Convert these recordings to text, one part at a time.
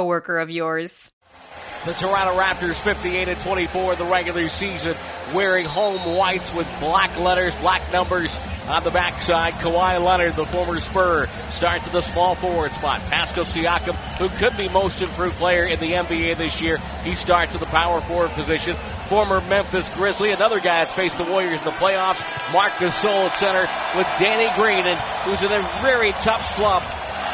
coworker of yours. The Toronto Raptors 58 and 24 in the regular season, wearing home whites with black letters, black numbers on the backside. Kawhi Leonard, the former Spur, starts at the small forward spot. Pascal Siakam, who could be most improved player in the NBA this year, he starts at the power forward position. Former Memphis Grizzly, another guy that's faced the Warriors in the playoffs. Marc Gasol at center with Danny Green, and who's in a very tough slump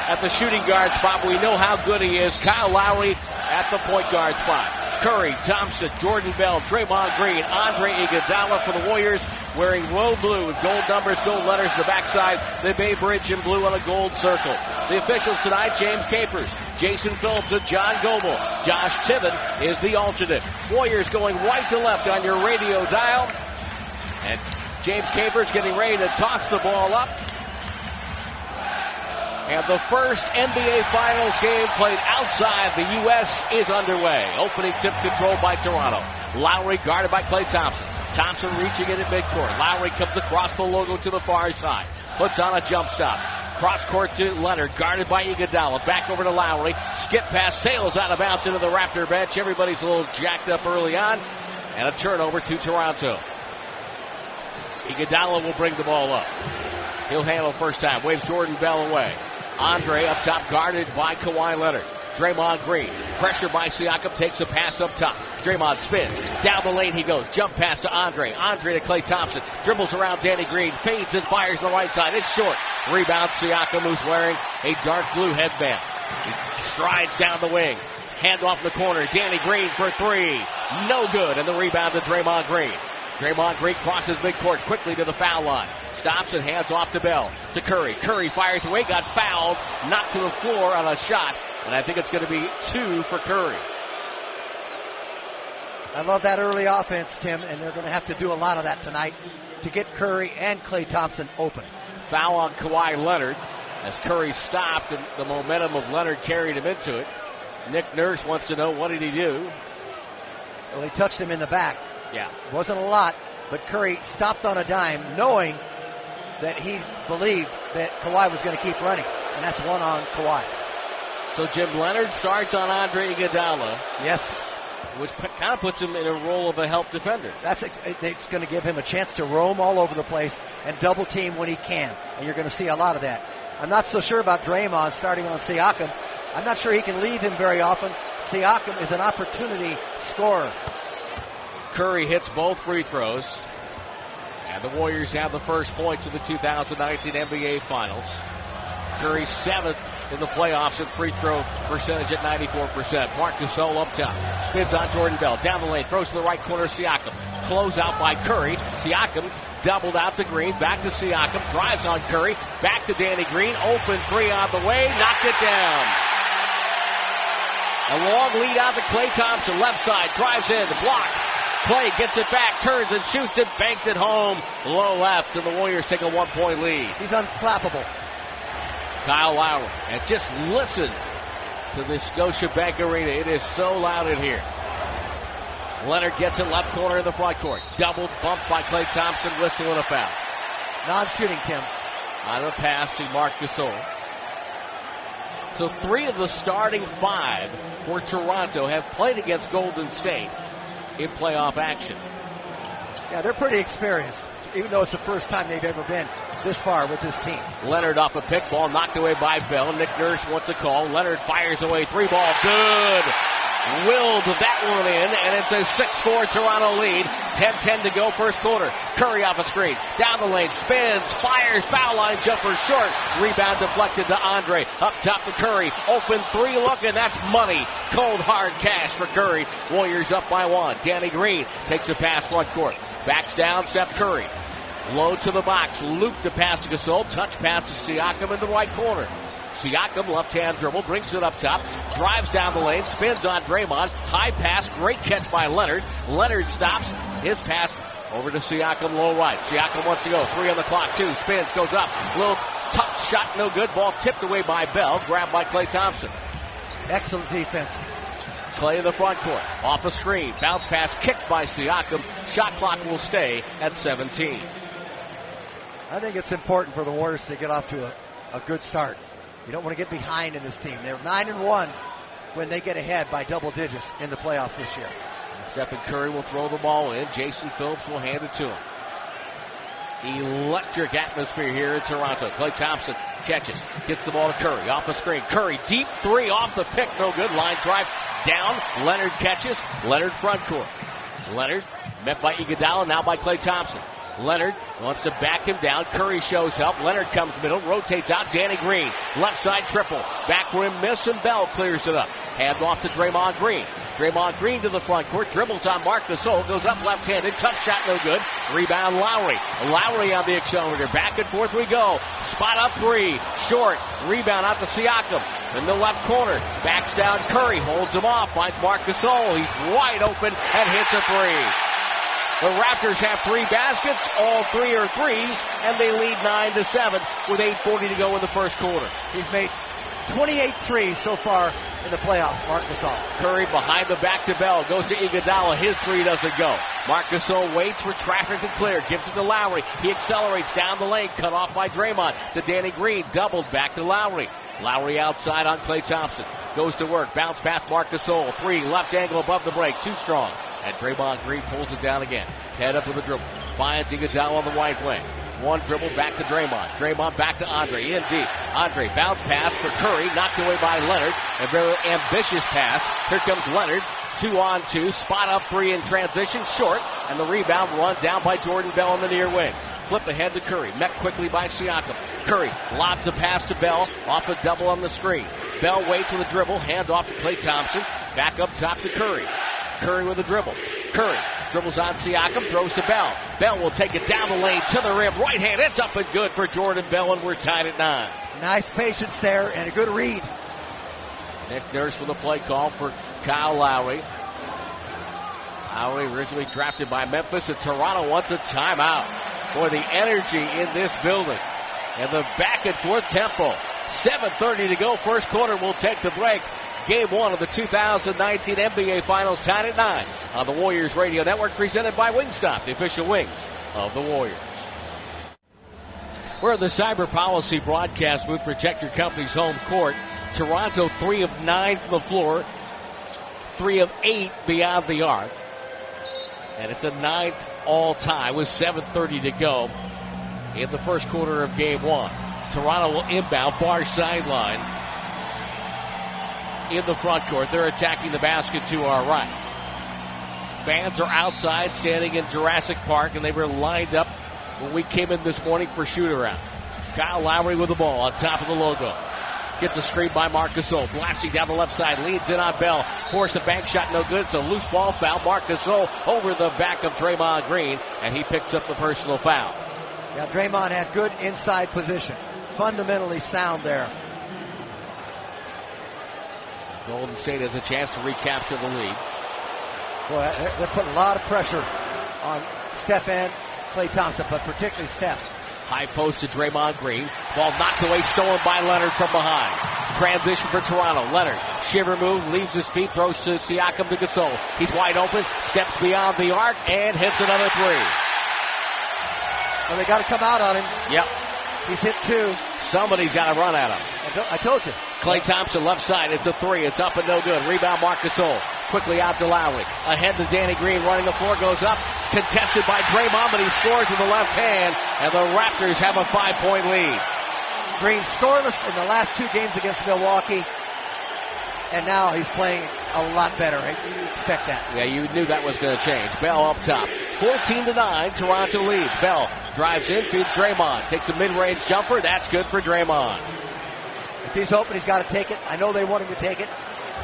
at the shooting guard spot, we know how good he is. Kyle Lowry at the point guard spot. Curry, Thompson, Jordan Bell, Draymond Green, Andre Iguodala for the Warriors, wearing royal blue with gold numbers, gold letters in the backside. The Bay Bridge in blue on a gold circle. The officials tonight: James Capers, Jason Phillips, and John Goble. Josh Tiven is the alternate. Warriors going right to left on your radio dial, and James Capers getting ready to toss the ball up. And the first NBA Finals game played outside the U.S. is underway. Opening tip controlled by Toronto. Lowry guarded by Klay Thompson. Thompson reaching it in at midcourt. Lowry comes across the logo to the far side. Puts on a jump stop. Cross court to Leonard, guarded by Iguodala. Back over to Lowry. Skip pass, sails out of bounds into the Raptor bench. Everybody's a little jacked up early on. And a turnover to Toronto. Iguodala will bring the ball up. He'll handle first time. Waves Jordan Bell away. Andre up top, guarded by Kawhi Leonard. Draymond Green, pressure by Siakam, takes a pass up top. Draymond spins. Down the lane he goes. Jump pass to Andre. Andre to Klay Thompson. Dribbles around Danny Green. Fades and fires the right side. It's short. Rebound Siakam, who's wearing a dark blue headband. He strides down the wing. Hand off the corner. Danny Green for three. No good. And the rebound to Draymond Green. Draymond Green crosses midcourt quickly to the foul line. Stops and hands off to Bell. To Curry. Curry fires away, got fouled, knocked to the floor on a shot, and I think it's going to be two for Curry. I love that early offense, Tim, and they're going to have to do a lot of that tonight to get Curry and Klay Thompson open. Foul on Kawhi Leonard as Curry stopped, and the momentum of Leonard carried him into it. Nick Nurse wants to know what did he do? Well, he touched him in the back. Yeah. Wasn't a lot, but Curry stopped on a dime, knowing that he believed that Kawhi was going to keep running, and that's one on Kawhi. So Jim Leonard starts on Andre Iguodala. Yes. Which kind of puts him in a role of a help defender. That's it's going to give him a chance to roam all over the place and double team when he can, and you're going to see a lot of that. I'm not so sure about Draymond starting on Siakam. I'm not sure he can leave him very often. Siakam is an opportunity scorer. Curry hits both free throws. And the Warriors have the first points of the 2019 NBA Finals. Curry seventh in the playoffs in free throw percentage at 94%. Marc Gasol up top. Spins on Jordan Bell. Down the lane. Throws to the right corner. Siakam. Close out by Curry. Siakam doubled out to Green. Back to Siakam. Drives on Curry. Back to Danny Green. Open three on the way. Knocked it down. A long lead out to Klay Thompson. Left side. Drives in. The block. Klay gets it back, turns and shoots it, banked it home. Low left, and the Warriors take a one point lead. He's unflappable. Kyle Lowry. And just listen to this Scotiabank Arena. It is so loud in here. Leonard gets it left corner in the front court. Double bumped by Klay Thompson, whistle and a foul. Non shooting, Tim. On a pass to Marc Gasol. So three of the starting five for Toronto have played against Golden State in playoff action. Yeah, they're pretty experienced, even though it's the first time they've ever been this far with this team. Leonard off a pick ball, knocked away by Bell. Nick Nurse wants a call. Leonard fires away, three ball, good. Willed that one in, and it's a 6-4 Toronto lead. 10-10 to go, first quarter. Curry off a screen, down the lane, spins, fires, foul line jumper short. Rebound deflected to Andre. Up top to Curry. Open three look, and that's money. Cold hard cash for Curry. Warriors up by one. Danny Green takes a pass front court. Backs down, Steph Curry. Low to the box. Loop to pass to Gasol. Touch pass to Siakam in the right corner. Siakam, left hand dribble, brings it up top, drives down the lane, spins on Draymond. High pass, great catch by Leonard. Leonard stops. His pass over to Siakam, low right. Siakam wants to go. Three on the clock, two. Spins, goes up. Little tough shot, no good. Ball tipped away by Bell. Grabbed by Klay Thompson. Excellent defense. Klay in the front court. Off a screen. Bounce pass kicked by Siakam. Shot clock will stay at 17. I think it's important for the Warriors to get off to a, a good start. You don't want to get behind in this team. They're 9 and 1 when they get ahead by double digits in the playoffs this year. And Stephen Curry will throw the ball in. Jason Phillips will hand it to him. Electric atmosphere here in Toronto. Klay Thompson catches, gets the ball to Curry off the screen. Curry deep three off the pick, no good. Line drive down. Leonard catches. Leonard front court. Leonard met by Iguodala, now by Klay Thompson. Leonard wants to back him down. Curry shows help. Leonard comes middle, rotates out. Danny Green, left side triple. Back rim miss, and Bell clears it up. Hand off to Draymond Green. Draymond Green to the front court, dribbles on Marc Gasol, goes up left-handed, tough shot, no good. Rebound Lowry. Lowry on the accelerator. Back and forth we go. Spot up three, short. Rebound out to Siakam in the left corner. Backs down Curry, holds him off, finds Marc Gasol. He's wide open and hits a three. The Raptors have three baskets, all three are threes, and they lead 9 to 7 with 8.40 to go in the first quarter. He's made 28 threes so far in the playoffs, Marc Gasol. Curry behind the back to Bell, goes to Iguodala, his three doesn't go. Marc Gasol waits for traffic to clear, gives it to Lowry. He accelerates down the lane, cut off by Draymond. To Danny Green, doubled back to Lowry. Lowry outside on Klay Thompson. Goes to work, bounce past Marc Gasol. Three, left angle above the break, too strong. And Draymond Green pulls it down again. Head up with a dribble. Finds Iguodala on the right wing. One dribble back to Draymond. Draymond back to Andre. In deep. Andre bounce pass for Curry. Knocked away by Leonard. A very ambitious pass. Here comes Leonard. Two on two. Spot up three in transition. Short. And the rebound run down by Jordan Bell in the near wing. Flip ahead to Curry. Met quickly by Siakam. Curry lobs a pass to Bell. Off a double on the screen. Bell waits with a dribble. Hand off to Klay Thompson. Back up top to Curry. Curry with a dribble. Curry dribbles on Siakam, throws to Bell. Bell will take it down the lane to the rim. Right hand, it's up and good for Jordan Bell, and we're tied at nine. Nice patience there and a good read. Nick Nurse with a play call for Kyle Lowry. Lowry originally drafted by Memphis, and Toronto wants a timeout. For the energy in this building and the back and forth tempo. 7.30 to go, first quarter. We'll take the break. Game one of the 2019 NBA Finals tied at 9 on the Warriors Radio Network, presented by Wingstop, the official wings of the Warriors. We're in the Cyber Policy broadcast booth. Protect your company's home court. Toronto, three of nine from the floor, three of eight beyond the arc. And it's a ninth all time with 7.30 to go in the first quarter of game one. Toronto will inbound far sideline in the front court. They're attacking the basket to our right. Fans are outside standing in Jurassic Park, and they were lined up when we came in this morning for shoot around. Kyle Lowry with the ball on top of the logo. Gets a screen by Marc Gasol. Blasting down the left side. Leads in on Bell. Forced a bank shot. No good. It's a loose ball foul. Marc Gasol over the back of Draymond Green. And he picks up the personal foul. Yeah, Draymond had good inside position. Fundamentally sound there. Golden State has a chance to recapture the lead. Boy, they're putting a lot of pressure on Steph and Klay Thompson, but particularly Steph. High post to Draymond Green. Ball knocked away, stolen by Leonard from behind. Transition for Toronto. Leonard, shiver move, leaves his feet, throws to Siakam to Gasol. He's wide open, steps beyond the arc, and hits another three. Well, they got to come out on him. Yep. He's hit two. Somebody's got to run at him. I told you. Klay Thompson, left side. It's a three. It's up and no good. Rebound, Marc Gasol. Quickly out to Lowry. Ahead to Danny Green. Running the floor. Goes up. Contested by Draymond, but he scores with the left hand. And the Raptors have a five-point lead. Green scoreless in the last two games against Milwaukee. And now he's playing a lot better. You expect that. Yeah, you knew that was going to change. Bell up top. 14 to 9. Toronto leads. Bell drives in, feeds Draymond. Takes a mid-range jumper. That's good for Draymond. If he's open, he's got to take it. I know they want him to take it.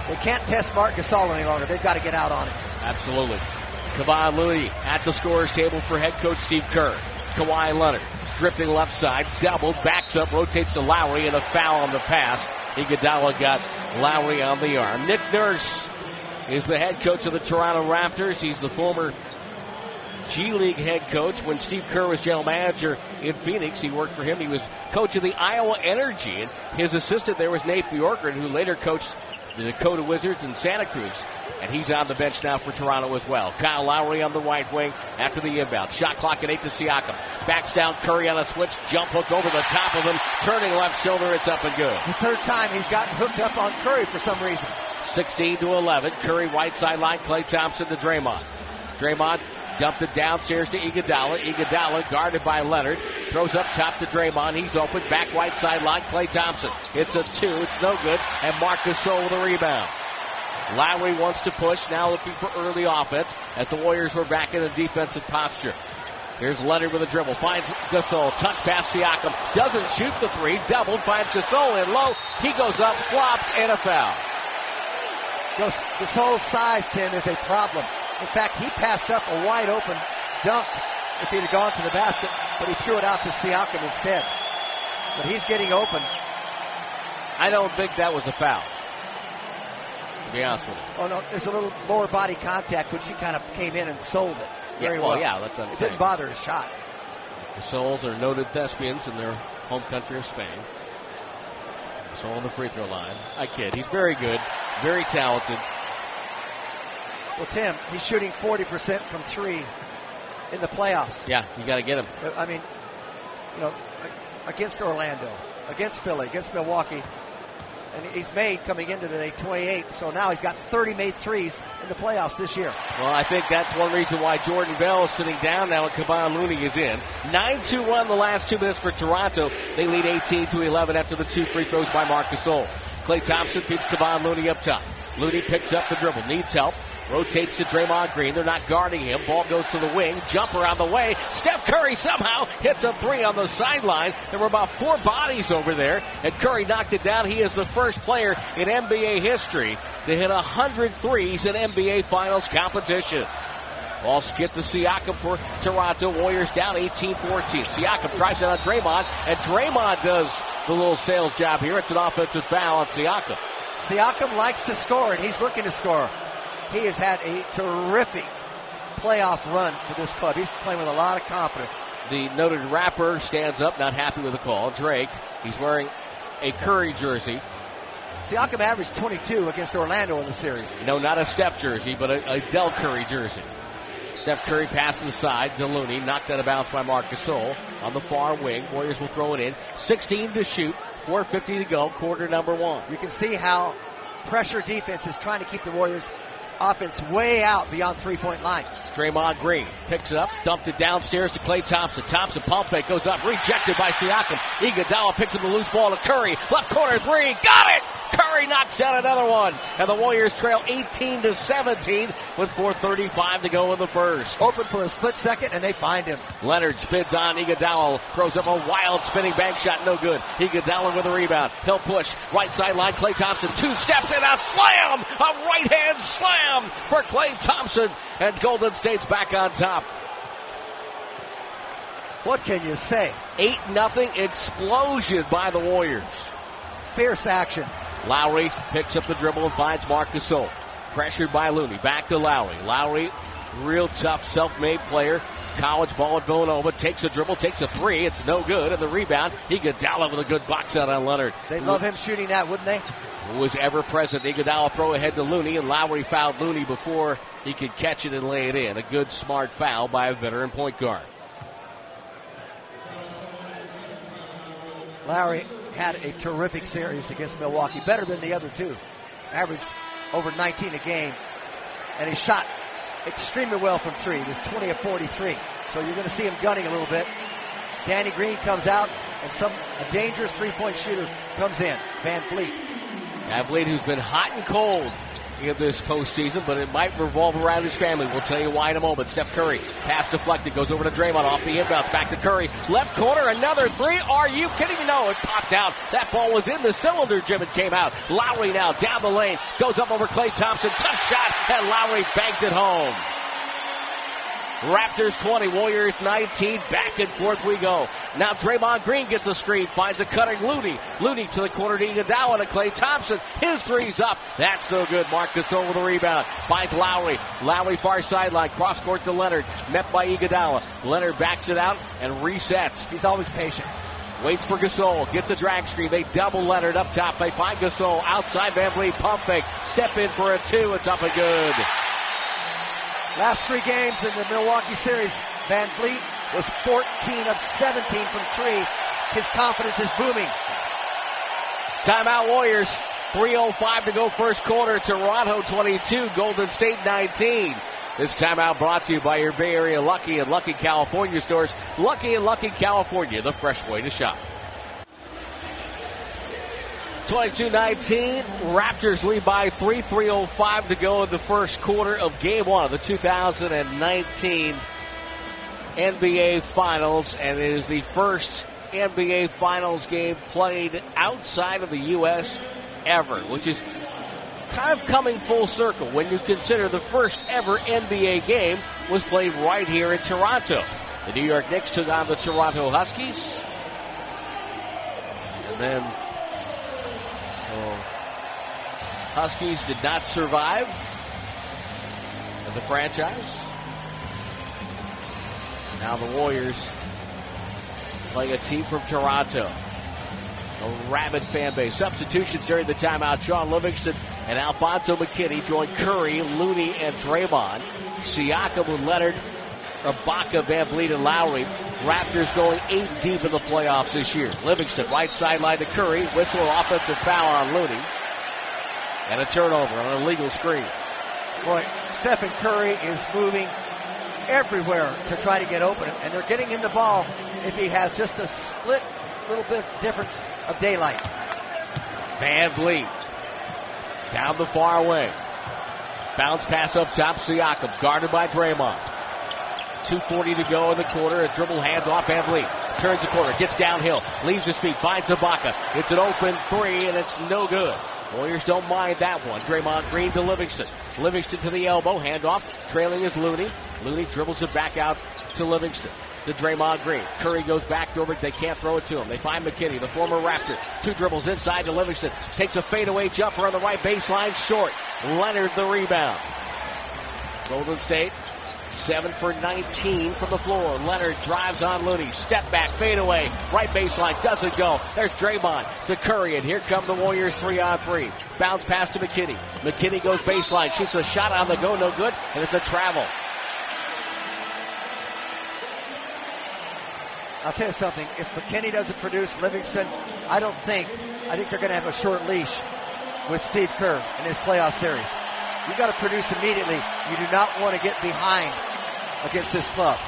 They can't test Marc Gasol any longer. They've got to get out on him. Absolutely. Kevon Looney at the scorer's table for head coach Steve Kerr. Kawhi Leonard drifting left side, doubles, backs up, rotates to Lowry, and a foul on the pass. Iguodala got Lowry on the arm. Nick Nurse is the head coach of the Toronto Raptors. He's the former G League head coach. When Steve Kerr was general manager in Phoenix, he worked for him. He was coach of the Iowa Energy, and his assistant there was Nate Bjorkgren, who later coached the Dakota Wizards and Santa Cruz. And he's on the bench now for Toronto as well. Kyle Lowry on the right wing after the inbound. Shot clock at eight to Siakam. Backs down Curry on a switch. Jump hook over the top of him. Turning left shoulder. It's up and good. The third time he's gotten hooked up on Curry for some reason. 16 to 11. Curry right sideline. Klay Thompson to Draymond. Draymond dumped it downstairs to Iguodala. Iguodala guarded by Leonard. Throws up top to Draymond. He's open. Back right sideline. Klay Thompson. It's a two. It's no good. And Marc Gasol with a rebound. Lowry wants to push. Now looking for early offense as the Warriors were back in a defensive posture. Here's Leonard with a dribble. Finds Gasol. Touch pass Siakam. Doesn't shoot the three. Doubled. Finds Gasol in low. He goes up. Flopped. And a foul. Gasol's size, Tim, is a problem. In fact, he passed up a wide open dunk if he'd have gone to the basket, but he threw it out to Siakam instead. But he's getting open. I don't think that was a foul. To be honest with you. Oh no, there's a little lower body contact, which he kind of came in and sold it very yeah, well, well. Yeah, that's what it didn't bother his shot. The Gasols are noted thespians in their home country of Spain. So on the free throw line. I kid. He's very good, very talented. Well, Tim, he's shooting 40% from three in the playoffs. Yeah, you got to get him. I mean, you know, against Orlando, against Philly, against Milwaukee, and he's made coming into today 28. So now he's got 30 made threes in the playoffs this year. Well, I think that's one reason why Jordan Bell is sitting down now and Kevon Looney is in. 9-2-1 the last two minutes for Toronto. They lead 18 to 11 after the two free throws by Marc Gasol. Klay Thompson feeds Kevon Looney up top. Looney picks up the dribble, needs help, Rotates to Draymond Green. They're not guarding him. Ball goes to the wing. Jumper on the way. Steph Curry somehow hits a three on the sideline. There were about four bodies over there, and Curry knocked it down. He is the first player in NBA history to hit 100 threes in NBA Finals competition. Ball skip to Siakam for Toronto. Warriors down 18-14. Siakam tries it on Draymond, and Draymond does the little sales job here. It's an offensive foul on Siakam. Siakam likes to score, and he's looking to score he has had a terrific playoff run for this club. He's playing with a lot of confidence. The noted rapper stands up, not happy with the call. Drake, he's wearing a Curry jersey. Siakam averaged 22 against Orlando in the series. No, not a Steph jersey, but a, a Dell Curry jersey. Steph Curry pass to the side to Looney, knocked out of bounds by Marc Gasol on the far wing. Warriors will throw it in. 16 to shoot, 4.50 to go, quarter number one. You can see how pressure defense is trying to keep the Warriors offense way out beyond three point line. Draymond Green picks it up, dumped it downstairs to Klay Thompson. Thompson pump fake goes up, rejected by Siakam. Iguodala picks up the loose ball to Curry. Left corner three, got it! Curry knocks down another one, and the Warriors trail 18 to 17 with 4:35 to go in the first. Open for a split second, and they find him. Leonard spins on Iguodala, throws up a wild spinning bank shot, no good. Iguodala with a rebound. He'll push right sideline. Klay Thompson two steps and a slam, a right hand slam for Klay Thompson, and Golden State's back on top. What can you say? 8 nothing explosion by the Warriors. Fierce action. Lowry picks up the dribble and finds Marc Gasol. Pressured by Looney. Back to Lowry. Lowry, real tough, self-made player. College ball at Villanova. Takes a dribble, takes a three. It's no good. And the rebound, Iguodala with a good box out on Leonard. They love him shooting that, wouldn't they? Who was ever present. Iguodala throw ahead to Looney, and Lowry fouled Looney before he could catch it and lay it in. A good, smart foul by a veteran point guard. Lowry had a terrific series against Milwaukee, better than the other two. Averaged over 19 a game, and he shot extremely well from three. He was 20 of 43. So you're going to see him gunning a little bit. Danny Green comes out, and some a dangerous three-point shooter comes in. Van Vleet. Van Vleet, who's been hot and cold this postseason, but it might revolve around his family. We'll tell you why in a moment. Steph Curry, pass deflected, goes over to Draymond off the inbounds, back to Curry, left corner, another three. Are you kidding me? No, it popped out. That ball was in the cylinder, Jim. It came out. Lowry now down the lane, goes up over Klay Thompson, tough shot, and Lowry banked it home. Raptors 20, Warriors 19. Back and forth we go. Now Draymond Green gets the screen, finds a cutting Looney. Looney to the corner to Iguodala to Klay Thompson. His three's up. That's no good. Marcus over the rebound. Finds Lowry. Lowry far sideline. Cross court to Leonard. Met by Iguodala. Leonard backs it out and resets. He's always patient. Waits for Gasol. Gets a drag screen. They double Leonard up top. They find Gasol. Outside Van Vleet. Pump fake. Step in for a two. It's up and good. Last three games in the Milwaukee series, Van Vleet was 14 of 17 from three. His confidence is booming. Timeout Warriors. 3.05 to go first quarter. Toronto 22, Golden State 19. This timeout brought to you by your Bay Area Lucky and Lucky California stores. Lucky and Lucky California, the fresh way to shop. 22-19, Raptors lead by 3, 3.05 to go in the first quarter of game one of the 2019 NBA Finals, and it is the first NBA Finals game played outside of the U.S. ever, which is kind of coming full circle when you consider the first ever NBA game was played right here in Toronto. The New York Knicks took on the Toronto Huskies. And then Huskies did not survive as a franchise. Now the Warriors playing a team from Toronto. A rabid fan base. Substitutions during the timeout. Shaun Livingston and Alfonzo McKinnie join Curry, Looney, and Draymond. Siakam with Leonard, Ibaka, Van Vleet, and Lowry. Raptors going eight deep in the playoffs this year. Livingston, right sideline to Curry. Whistle, offensive foul on Looney. And a turnover on an illegal screen. Boy, Stephen Curry is moving everywhere to try to get open, and they're getting him the ball if he has just a split little bit difference of daylight. Van Vleet down the far wing. Bounce pass up top, Siakam guarded by Draymond. 2.40 to go in the quarter. A dribble handoff. Van Vleet turns the corner, gets downhill, leaves his feet, finds Ibaka. It's an open three, and it's no good. Warriors don't mind that one. Draymond Green to Livingston. Livingston to the elbow, handoff. Trailing is Looney. Looney dribbles it back out to Livingston. To Draymond Green. Curry goes back over. They can't throw it to him. They find McKinnie, the former Raptor. Two dribbles inside to Livingston. Takes a fadeaway jumper on the right baseline, short. Leonard the rebound. Golden State Seven for 19 from the floor. Leonard drives on Looney. Step back, fade away. Right baseline doesn't go. There's Draymond to Curry, and here come the Warriors three on three. Bounce pass to McKinnie. McKinnie goes baseline, shoots a shot on the go, no good, and it's a travel. I'll tell you something. If McKinnie doesn't produce Livingston, I don't think. I think they're going to have a short leash with Steve Kerr in his playoff series. You've got to produce immediately. You do not want to get behind against this club.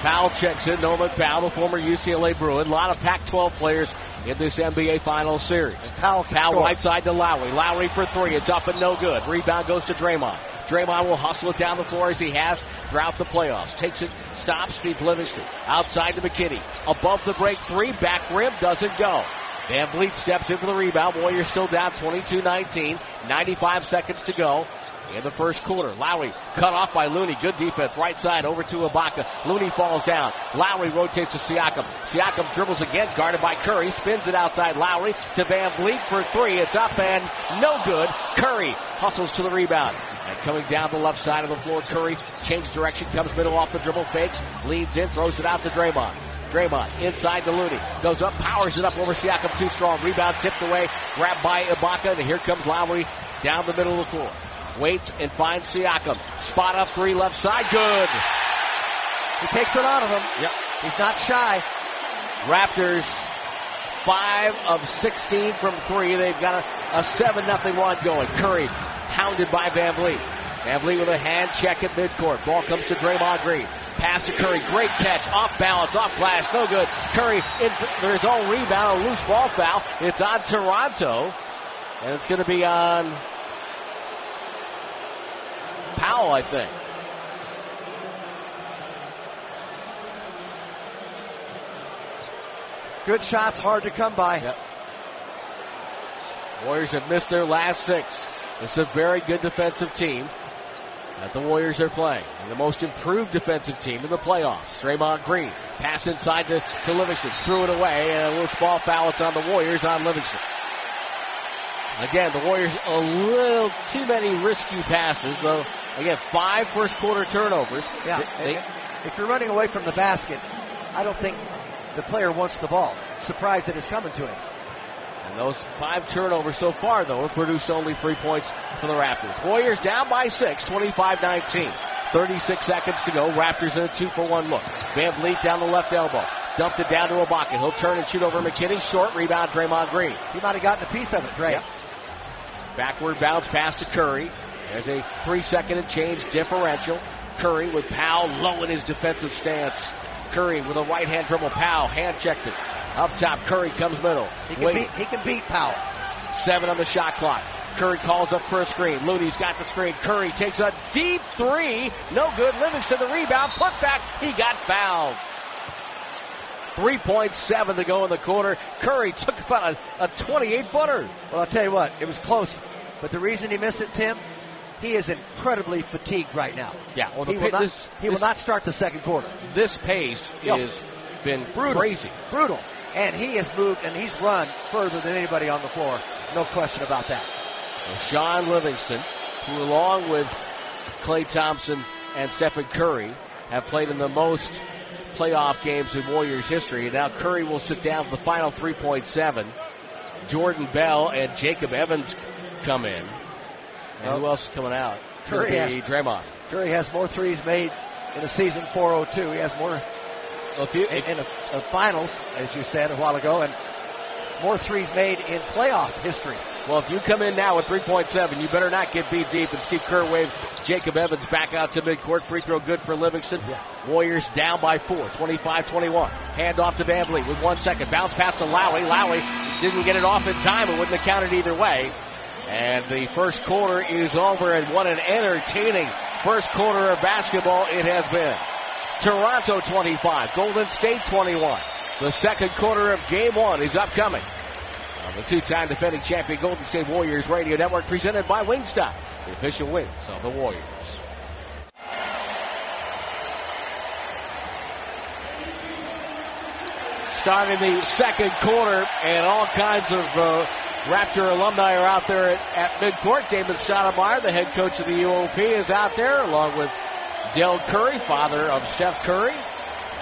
Powell checks in. Norman Powell, the former UCLA Bruin. A lot of Pac-12 players in this NBA Finals series. And Powell, Powell score. right side to Lowry. Lowry for three. It's up and no good. Rebound goes to Draymond. Draymond will hustle it down the floor as he has throughout the playoffs. Takes it, stops, feeds Livingston. Outside to McKinnie. Above the break three. Back rim doesn't go. Van Vleet steps in for the rebound. Warriors still down 22-19. 95 seconds to go in the first quarter. Lowry cut off by Looney. Good defense. Right side over to Ibaka. Looney falls down. Lowry rotates to Siakam. Siakam dribbles again, guarded by Curry. Spins it outside Lowry to Van Vleet for three. It's up and no good. Curry hustles to the rebound. And coming down the left side of the floor, Curry changes direction, comes middle off the dribble, fakes, leads in, throws it out to Draymond. Draymond inside the Looney. Goes up, powers it up over Siakam. Too strong. Rebound tipped away. Grabbed by Ibaka. And here comes Lowry down the middle of the floor. Waits and finds Siakam. Spot up three left side. Good. He takes it out of him. Yep. He's not shy. Raptors five of 16 from three. They've got a, a 7 nothing run going. Curry hounded by Van Vleet. Van Vleet with a hand check at midcourt. Ball comes to Draymond Green. Pass to Curry. Great catch. Off balance. Off glass. No good. Curry in for his own rebound. A loose ball foul. It's on Toronto. And it's going to be on Powell, I think. Good shots, hard to come by. Yep. Warriors have missed their last six. It's a very good defensive team. That the Warriors are playing. And the most improved defensive team in the playoffs. Draymond Green. Pass inside to, to Livingston. Threw it away. And a loose ball foul. It's on the Warriors on Livingston. Again, the Warriors a little too many risky passes. So again, five first quarter turnovers. Yeah. They, if you're running away from the basket, I don't think the player wants the ball. Surprised that it's coming to him. And those five turnovers so far, though, have produced only three points for the Raptors. Warriors down by six, 25 19. 36 seconds to go. Raptors in a two for one look. VanVleet down the left elbow. Dumped it down to Ibaka. He'll turn and shoot over McKinnie. Short rebound, Draymond Green. He might have gotten a piece of it, Dray. Yep. Backward bounce pass to Curry. There's a three second and change differential. Curry with Powell low in his defensive stance. Curry with a right hand dribble. Powell hand checked it. Up top, Curry comes middle. He can, beat, he can beat Powell. Seven on the shot clock. Curry calls up for a screen. Looney's got the screen. Curry takes a deep three. No good. Livingston the rebound. Put back. He got fouled. 3.7 to go in the quarter. Curry took about a, a 28 footer. Well, I'll tell you what, it was close. But the reason he missed it, Tim, he is incredibly fatigued right now. Yeah, well, he, will, not, this, he will not start the second quarter. This pace has been brutal, crazy. Brutal. And he has moved and he's run further than anybody on the floor. No question about that. Well, Shaun Livingston, who along with Klay Thompson and Stephen Curry have played in the most playoff games in Warriors history. And now Curry will sit down for the final 3.7. Jordan Bell and Jacob Evans come in. And who else is coming out? Curry has, Draymond. Curry has more threes made in a season 402. He has more well, if you, in, in a, a finals, as you said a while ago, and more threes made in playoff history. Well, if you come in now with 3.7, you better not get beat deep. And Steve Kerr waves Jacob Evans back out to midcourt. Free throw good for Livingston. Yeah. Warriors down by four, 25-21. Hand off to VanVleet with one second. Bounce pass to Lowry. Lowry didn't get it off in time. It wouldn't have counted either way. And the first quarter is over, and what an entertaining first quarter of basketball it has been. Toronto 25, Golden State 21. The second quarter of game one is upcoming. On the two-time defending champion Golden State Warriors Radio Network presented by Wingstop, the official wings of the Warriors. Starting the second quarter, and all kinds of uh, Raptor alumni are out there at, at midcourt. Damon Stoudamire, the head coach of the UOP, is out there along with Dell Curry, father of Steph Curry,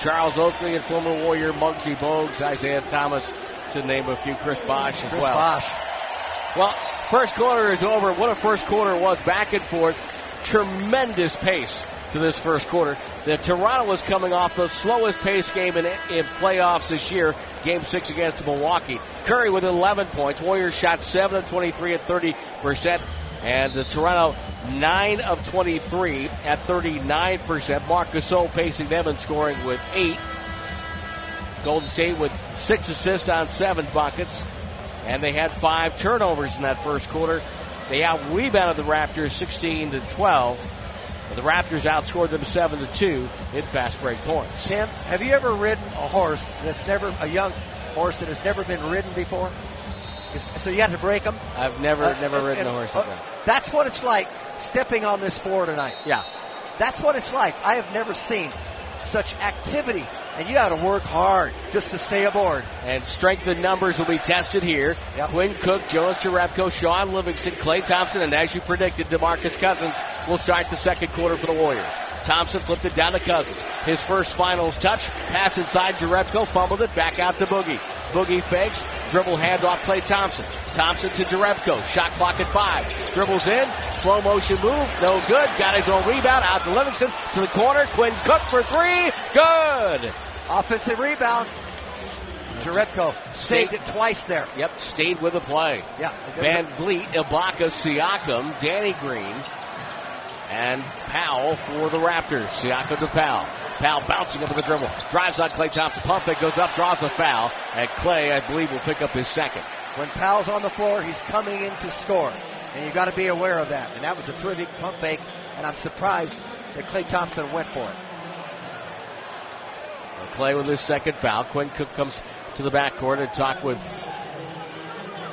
Charles Oakley, and former Warrior Muggsy Bogues, Isiah Thomas, to name a few, Chris Bosh as Chris well. Bosh. Well, first quarter is over. What a first quarter was back and forth. Tremendous pace to this first quarter. The Toronto was coming off the slowest pace game in, in playoffs this year, game six against Milwaukee. Curry with 11 points. Warriors shot 7 of 23 at 30%. And the Toronto 9 of 23 at 39%. Marc Gasol pacing them and scoring with 8. Golden State with 6 assists on 7 buckets. And they had 5 turnovers in that first quarter. They out rebounded the Raptors 16 to 12. The Raptors outscored them 7 to 2 in fast break points. Tim, have you ever ridden a horse that's never, a young horse that has never been ridden before? So you had to break them? I've never, uh, never and, ridden and, a horse like uh, that. That's what it's like stepping on this floor tonight. Yeah. That's what it's like. I have never seen such activity, and you got to work hard just to stay aboard. And strength and numbers will be tested here. Yep. Quinn Cook, Jonas Jerebko, Shaun Livingston, Klay Thompson, and as you predicted, DeMarcus Cousins will start the second quarter for the Warriors. Thompson flipped it down to Cousins. His first finals touch, pass inside Jerebko, fumbled it back out to Boogie. Boogie fakes, dribble handoff Klay Thompson. Thompson to Jerebko, shot clock at five. Dribbles in, slow motion move, no good. Got his own rebound out to Livingston to the corner. Quinn Cook for three, good. Offensive rebound. Jerebko saved it twice there. Yep, stayed with the play. Yeah. Van Vleet, Ibaka, Siakam, Danny Green, and Powell for the Raptors. Siakam to Powell. Powell bouncing up with the dribble. Drives on Klay Thompson. Pump fake goes up, draws a foul. And Klay, I believe, will pick up his second. When Powell's on the floor, he's coming in to score. And you've got to be aware of that. And that was a terrific pump fake. And I'm surprised that Klay Thompson went for it. Klay with his second foul. Quinn Cook comes to the backcourt and talk with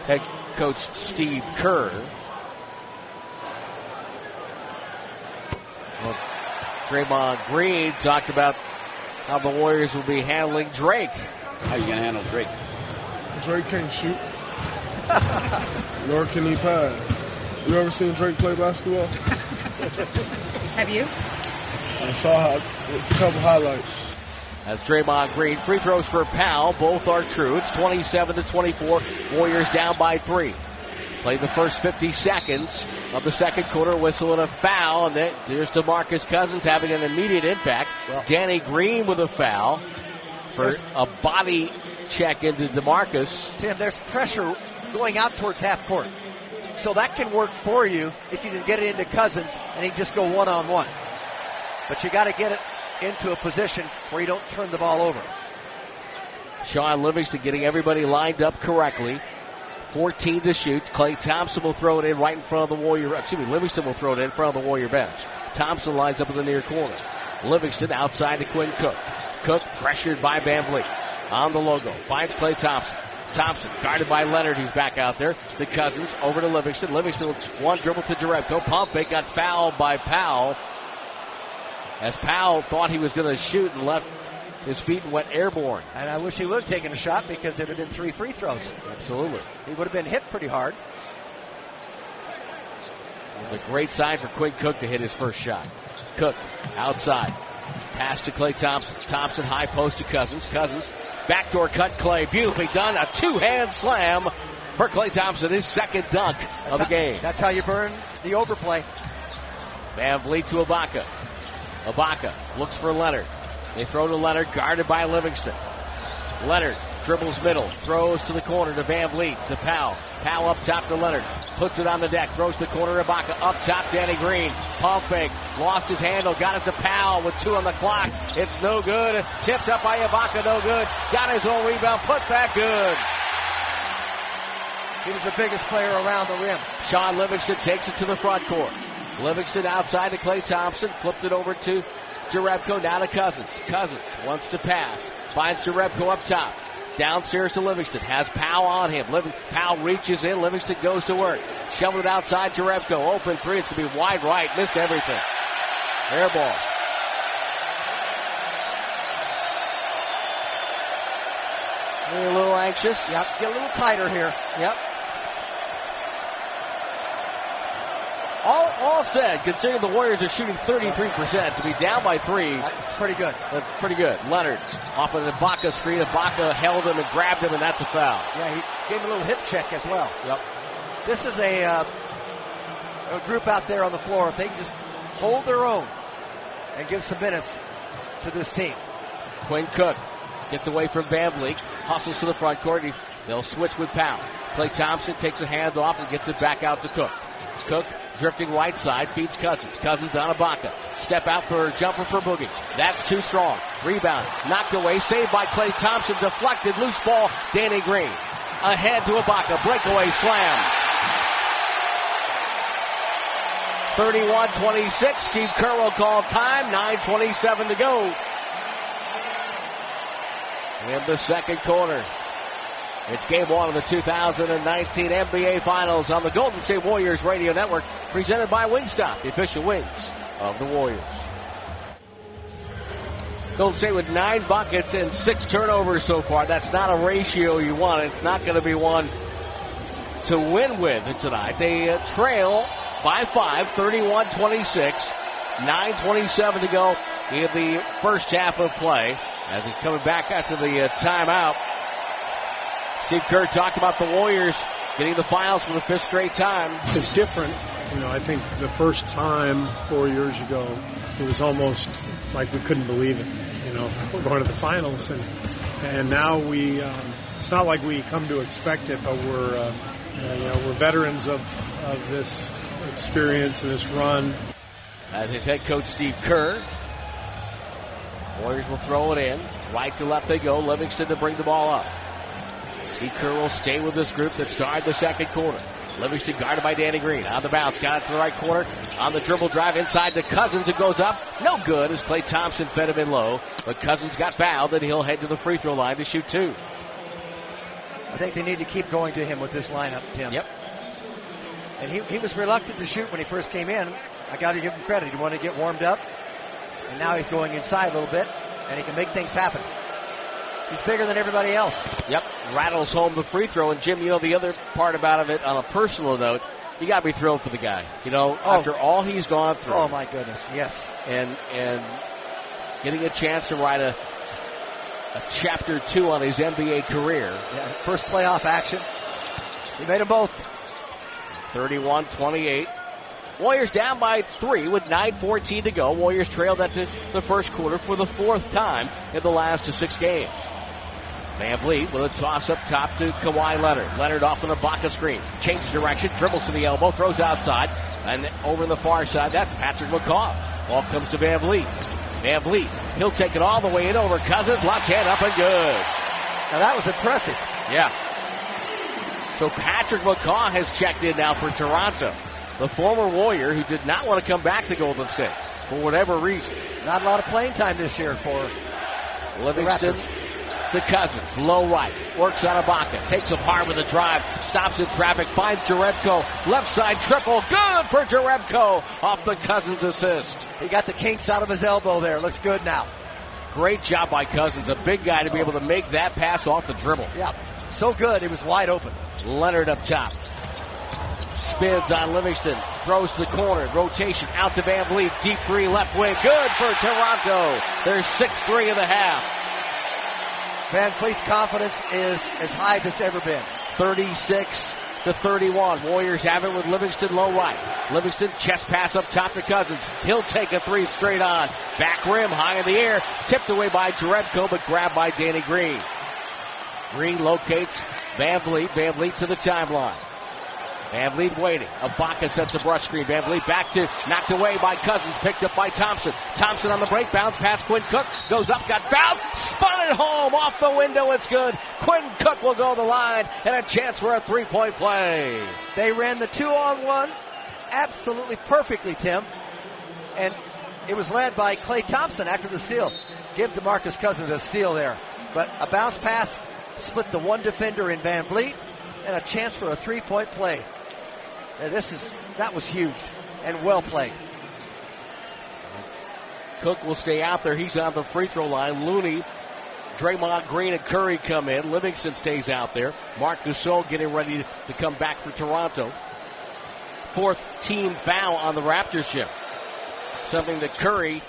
head coach Steve Kerr. Well, Draymond Green talked about how the Warriors will be handling Drake. How are you going to handle Drake? Drake can't shoot, nor can he pass. You ever seen Drake play basketball? Have you? I saw a couple highlights. As Draymond Green free throws for Powell, both are true. It's 27 to 24. Warriors down by three. Play the first 50 seconds of the second quarter, whistle and a foul, and then there's DeMarcus Cousins having an immediate impact. Well- Danny Green with a foul for a body check into DeMarcus. Tim, there's pressure going out towards half court. So that can work for you if you can get it into Cousins and he can just go one on one. But you got to get it into a position where you don't turn the ball over. Shaun Livingston getting everybody lined up correctly. 14 to shoot. Klay Thompson will throw it in right in front of the Warrior. Excuse me, Livingston will throw it in front of the Warrior bench. Thompson lines up in the near corner. Livingston outside to Quinn Cook. Cook pressured by Van Vleet. On the logo. Finds Klay Thompson. Thompson guarded by Leonard, who's back out there. The Cousins over to Livingston. Livingston one dribble to Jerebko. Pump fake got fouled by Powell. As Powell thought he was going to shoot and left his feet went airborne. And I wish he would have taken a shot because it would have been three free throws. Absolutely. He would have been hit pretty hard. It was a great sign for Quinn Cook to hit his first shot. Cook outside. Pass to Klay Thompson. Thompson high post to Cousins. Cousins backdoor cut Klay. Beautifully done. A two hand slam for Klay Thompson. His second dunk of the That's how- game. That's how you burn the overplay. Van Vleet to Ibaka. Ibaka looks for Leonard. They throw to Leonard, guarded by Livingston. Leonard dribbles middle, throws to the corner to Van Vleet, to Powell. Powell up top to Leonard. Puts it on the deck, throws to the corner, Ibaka up top, Danny Green. Pump fake, lost his handle, got it to Powell with two on the clock. It's no good. Tipped up by Ibaka, no good. Got his own rebound, put back good. He was the biggest player around the rim. Shaun Livingston takes it to the front court. Livingston outside to Klay Thompson, flipped it over to Jerebko, now to Cousins. Cousins wants to pass, finds Jerebko up top. Downstairs to Livingston, has Powell on him. Liv- Powell reaches in, Livingston goes to work. Shoveled it outside, Jerebko, open three, it's going to be wide right, missed everything. Air ball. They're a little anxious. Yep, get a little tighter here. Yep. All, said, considering the Warriors are shooting 33%, to be down by three, It's pretty good. that's pretty good. Leonard off of the Ibaka screen. Ibaka held him and grabbed him, and that's a foul. Yeah, he gave him a little hip check as well. Yep. This is a, uh, a group out there on the floor. If they can just hold their own and give some minutes to this team. Quinn Cook gets away from Van hustles to the front court. They'll switch with Powell. Klay Thompson takes a hand off and gets it back out to Cook. Cook drifting right side, feeds Cousins. Cousins on Ibaka. Step out for jumper for Boogie. That's too strong. Rebound. Knocked away. Saved by Klay Thompson. Deflected. Loose ball. Danny Green. Ahead to Ibaka. Breakaway slam. 31-26. Steve Kerr will call time. 9.27 to go in the second quarter. It's game one of the 2019 NBA Finals on the Golden State Warriors Radio Network, presented by Wingstop, the official wings of the Warriors. Golden State with nine buckets and six turnovers so far. That's not a ratio you want. It's not going to be one to win with tonight. They uh, trail by five, 31 26. 9 27 to go in the first half of play. As he's coming back after the uh, timeout, Steve Kerr talked about the Warriors getting the finals for the fifth straight time. it's different. You know, I think the first time four years ago, it was almost like we couldn't believe it. You know, we're going to the finals, and and now we. Um, it's not like we come to expect it, but we're uh, you know we're veterans of of this experience and this run. As his head coach Steve Kerr. Warriors will throw it in. Right to left they go. Livingston to bring the ball up. Steve Kerr will stay with this group that started the second quarter. Livingston guarded by Danny Green. On the bounce, got it to the right corner. On the dribble drive inside to Cousins. It goes up. No good as Klay Thompson fed him in low. But Cousins got fouled and he'll head to the free throw line to shoot two. I think they need to keep going to him with this lineup, Tim. Yep. And he, he was reluctant to shoot when he first came in. I got to give him credit. He wanted to get warmed up, and now he's going inside a little bit, and he can make things happen. He's bigger than everybody else. Yep, rattles home the free throw. And Jim, you know the other part about of it on a personal note, you got to be thrilled for the guy. You know, Oh. after all he's gone through, Oh my goodness, yes. and and getting a chance to write a a chapter two on his NBA career. Yeah, first playoff action. He made them both. 31-28. Warriors down by three with 9.14 to go. Warriors trailed that to the first quarter for the fourth time in the last six games. Van Vleet with a toss up top to Kawhi Leonard. Leonard off on the Baca screen. Changes direction, dribbles to the elbow, throws outside, and over on the far side, that's Patrick McCaw. Ball comes to Van Vleet. Van Vleet, he'll take it all the way in over Cousins. Left hand up and good. Now that was impressive. Yeah. So Patrick McCaw has checked in now for Toronto. The former Warrior who did not want to come back to Golden State for whatever reason. Not a lot of playing time this year for Livingston to Cousins, low right, works on Ibaka, takes him hard with a drive, stops in traffic, finds Jerebko, left side triple, good for Jerebko off the Cousins assist. he got the kinks out of his elbow there. Looks good now. Great job by Cousins, a big guy to be able to make that pass off the dribble. Yeah, so good. It was wide open. Leonard up top. Spins on Livingston. Throws to the corner. Rotation out to Van Vleet. Deep three left wing. Good for Toronto. There's 6-3 in the half. Van Vleet's confidence is as high as it's ever been. 36 to 31. Warriors have it with Livingston low right. Livingston chest pass up top to Cousins. He'll take a three straight on. Back rim high in the air. Tipped away by Jerebko, but grabbed by Danny Green. Green locates Van Vleet. Van Vleet to the timeline. Van Vleet waiting. Ibaka sets a brush screen. Van Vleet back to knocked away by Cousins. Picked up by Thompson. Thompson on the break. Bounce past Quinn Cook. Goes up. Got fouled. Spun it home. Off the window. It's good. Quinn Cook will go the line. And a chance for a three point play. They ran the two on one absolutely perfectly, Tim. And it was led by Klay Thompson after the steal. Give DeMarcus Cousins a steal there. But a bounce pass split the one defender in Van Vleet and a chance for a three point play. And this is that was huge and well played. Cook will stay out there. He's on the free throw line. Looney, Draymond Green, and Curry come in. Livingston stays out there. Marc Gasol getting ready to come back for Toronto. Fourth team foul on the Raptors ship. Something that Curry,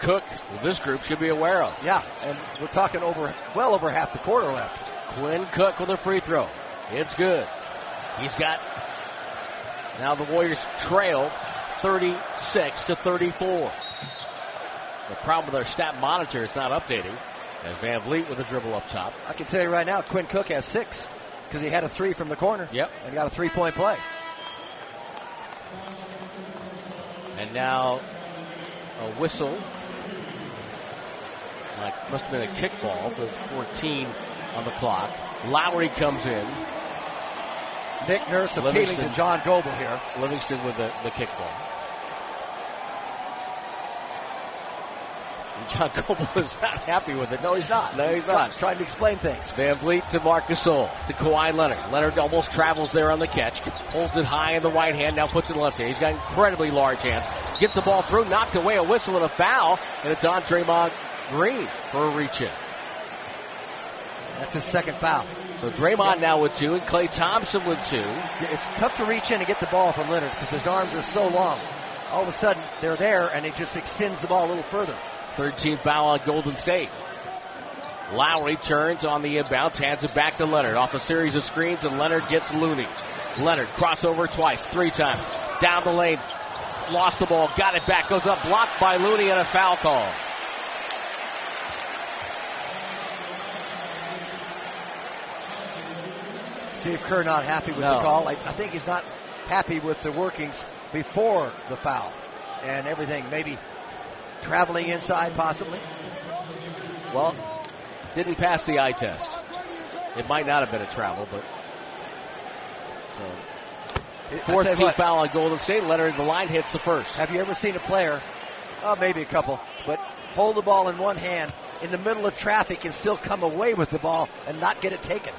Cook, this group should be aware of. Yeah, and we're talking over well over half the quarter left. Quinn Cook with a free throw. It's good. He's got now the Warriors trail 36 to 34. The problem with our stat monitor is not updating. As Van Vleet with a dribble up top. I can tell you right now, Quinn Cook has six because he had a three from the corner. Yep. And got a three point play. And now a whistle. Like must have been a kickball. There's 14 on the clock. Lowry comes in. Nick Nurse appealing Livingston. to John Goble here. Livingston with the, the kickball. And John Goble is not happy with it. No, he's not. No, he's not. trying to explain things. Van Vleet to Marcus Gasol to Kawhi Leonard. Leonard almost travels there on the catch. Holds it high in the right hand, now puts it in the left hand. He's got incredibly large hands. Gets the ball through, knocked away, a whistle and a foul, and it's on Draymond Green for a reach in. That's his second foul. So Draymond now with two, and Klay Thompson with two. It's tough to reach in and get the ball from Leonard because his arms are so long. All of a sudden, they're there, and it just extends the ball a little further. Third team foul on Golden State. Lowry turns on the inbounds, hands it back to Leonard. Off a series of screens, and Leonard gets Looney. Leonard crossover twice, three times. Down the lane, lost the ball, got it back, goes up, blocked by Looney, and a foul call. Steve Kerr not happy with No. the call. I, I think he's not happy with the workings before the foul and everything. Maybe traveling inside, possibly. Well, didn't pass the eye test. It might not have been a travel, but. So, fourth team what, foul on Golden State. Leonard, the line hits the first. Have you ever seen a player, oh, maybe a couple, but hold the ball in one hand in the middle of traffic and still come away with the ball and not get it taken?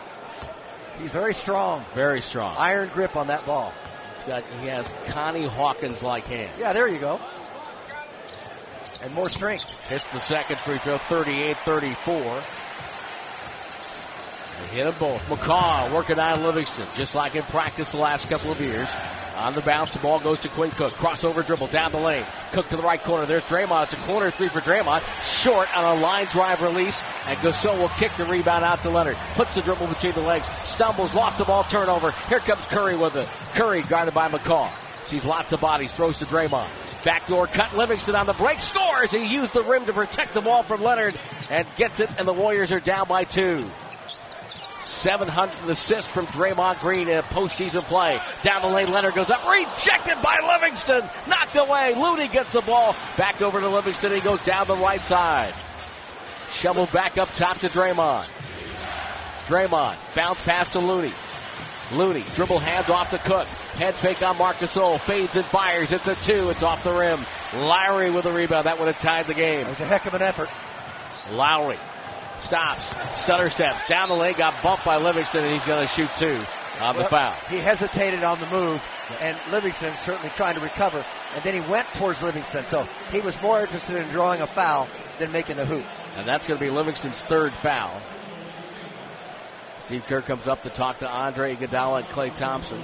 He's very strong. Very strong. Iron grip on that ball. got he has Connie Hawkins like hands. Yeah, there you go. And more strength. Hits the second free throw, 38-34. They hit them both. McCaw working on Livingston, just like in practice the last couple of years. On the bounce, the ball goes to Quinn Cook. Crossover dribble down the lane. Cook to the right corner. There's Draymond. It's a corner three for Draymond. Short on a line drive release, and Gasol will kick the rebound out to Leonard. Puts the dribble between the legs. Stumbles, lost the ball, turnover. Here comes Curry with it. Curry guarded by McCaw. Sees lots of bodies, throws to Draymond. Backdoor cut. Livingston on the break. Scores. He used the rim to protect the ball from Leonard and gets it, and the Warriors are down by two. 700th assist from Draymond Green in a postseason play. Down the lane, Leonard goes up, rejected by Livingston, knocked away. Looney gets the ball back over to Livingston. He goes down the right side. Shovel back up top to Draymond. Draymond bounce pass to Looney. Looney dribble hand off to Cook. Head fake on Marc Gasol. Fades and fires. It's a two. It's off the rim. Lowry with a rebound. That would have tied the game. It was a heck of an effort. Lowry stops, stutter steps down the lane, got bumped by Livingston, and he's going to shoot two on the foul. He hesitated on the move, and Livingston certainly trying to recover. And then he went towards Livingston, so he was more interested in drawing a foul than making the hoop. And that's going to be Livingston's third foul. Steve Kerr comes up to talk to Andre Iguodala and Klay Thompson.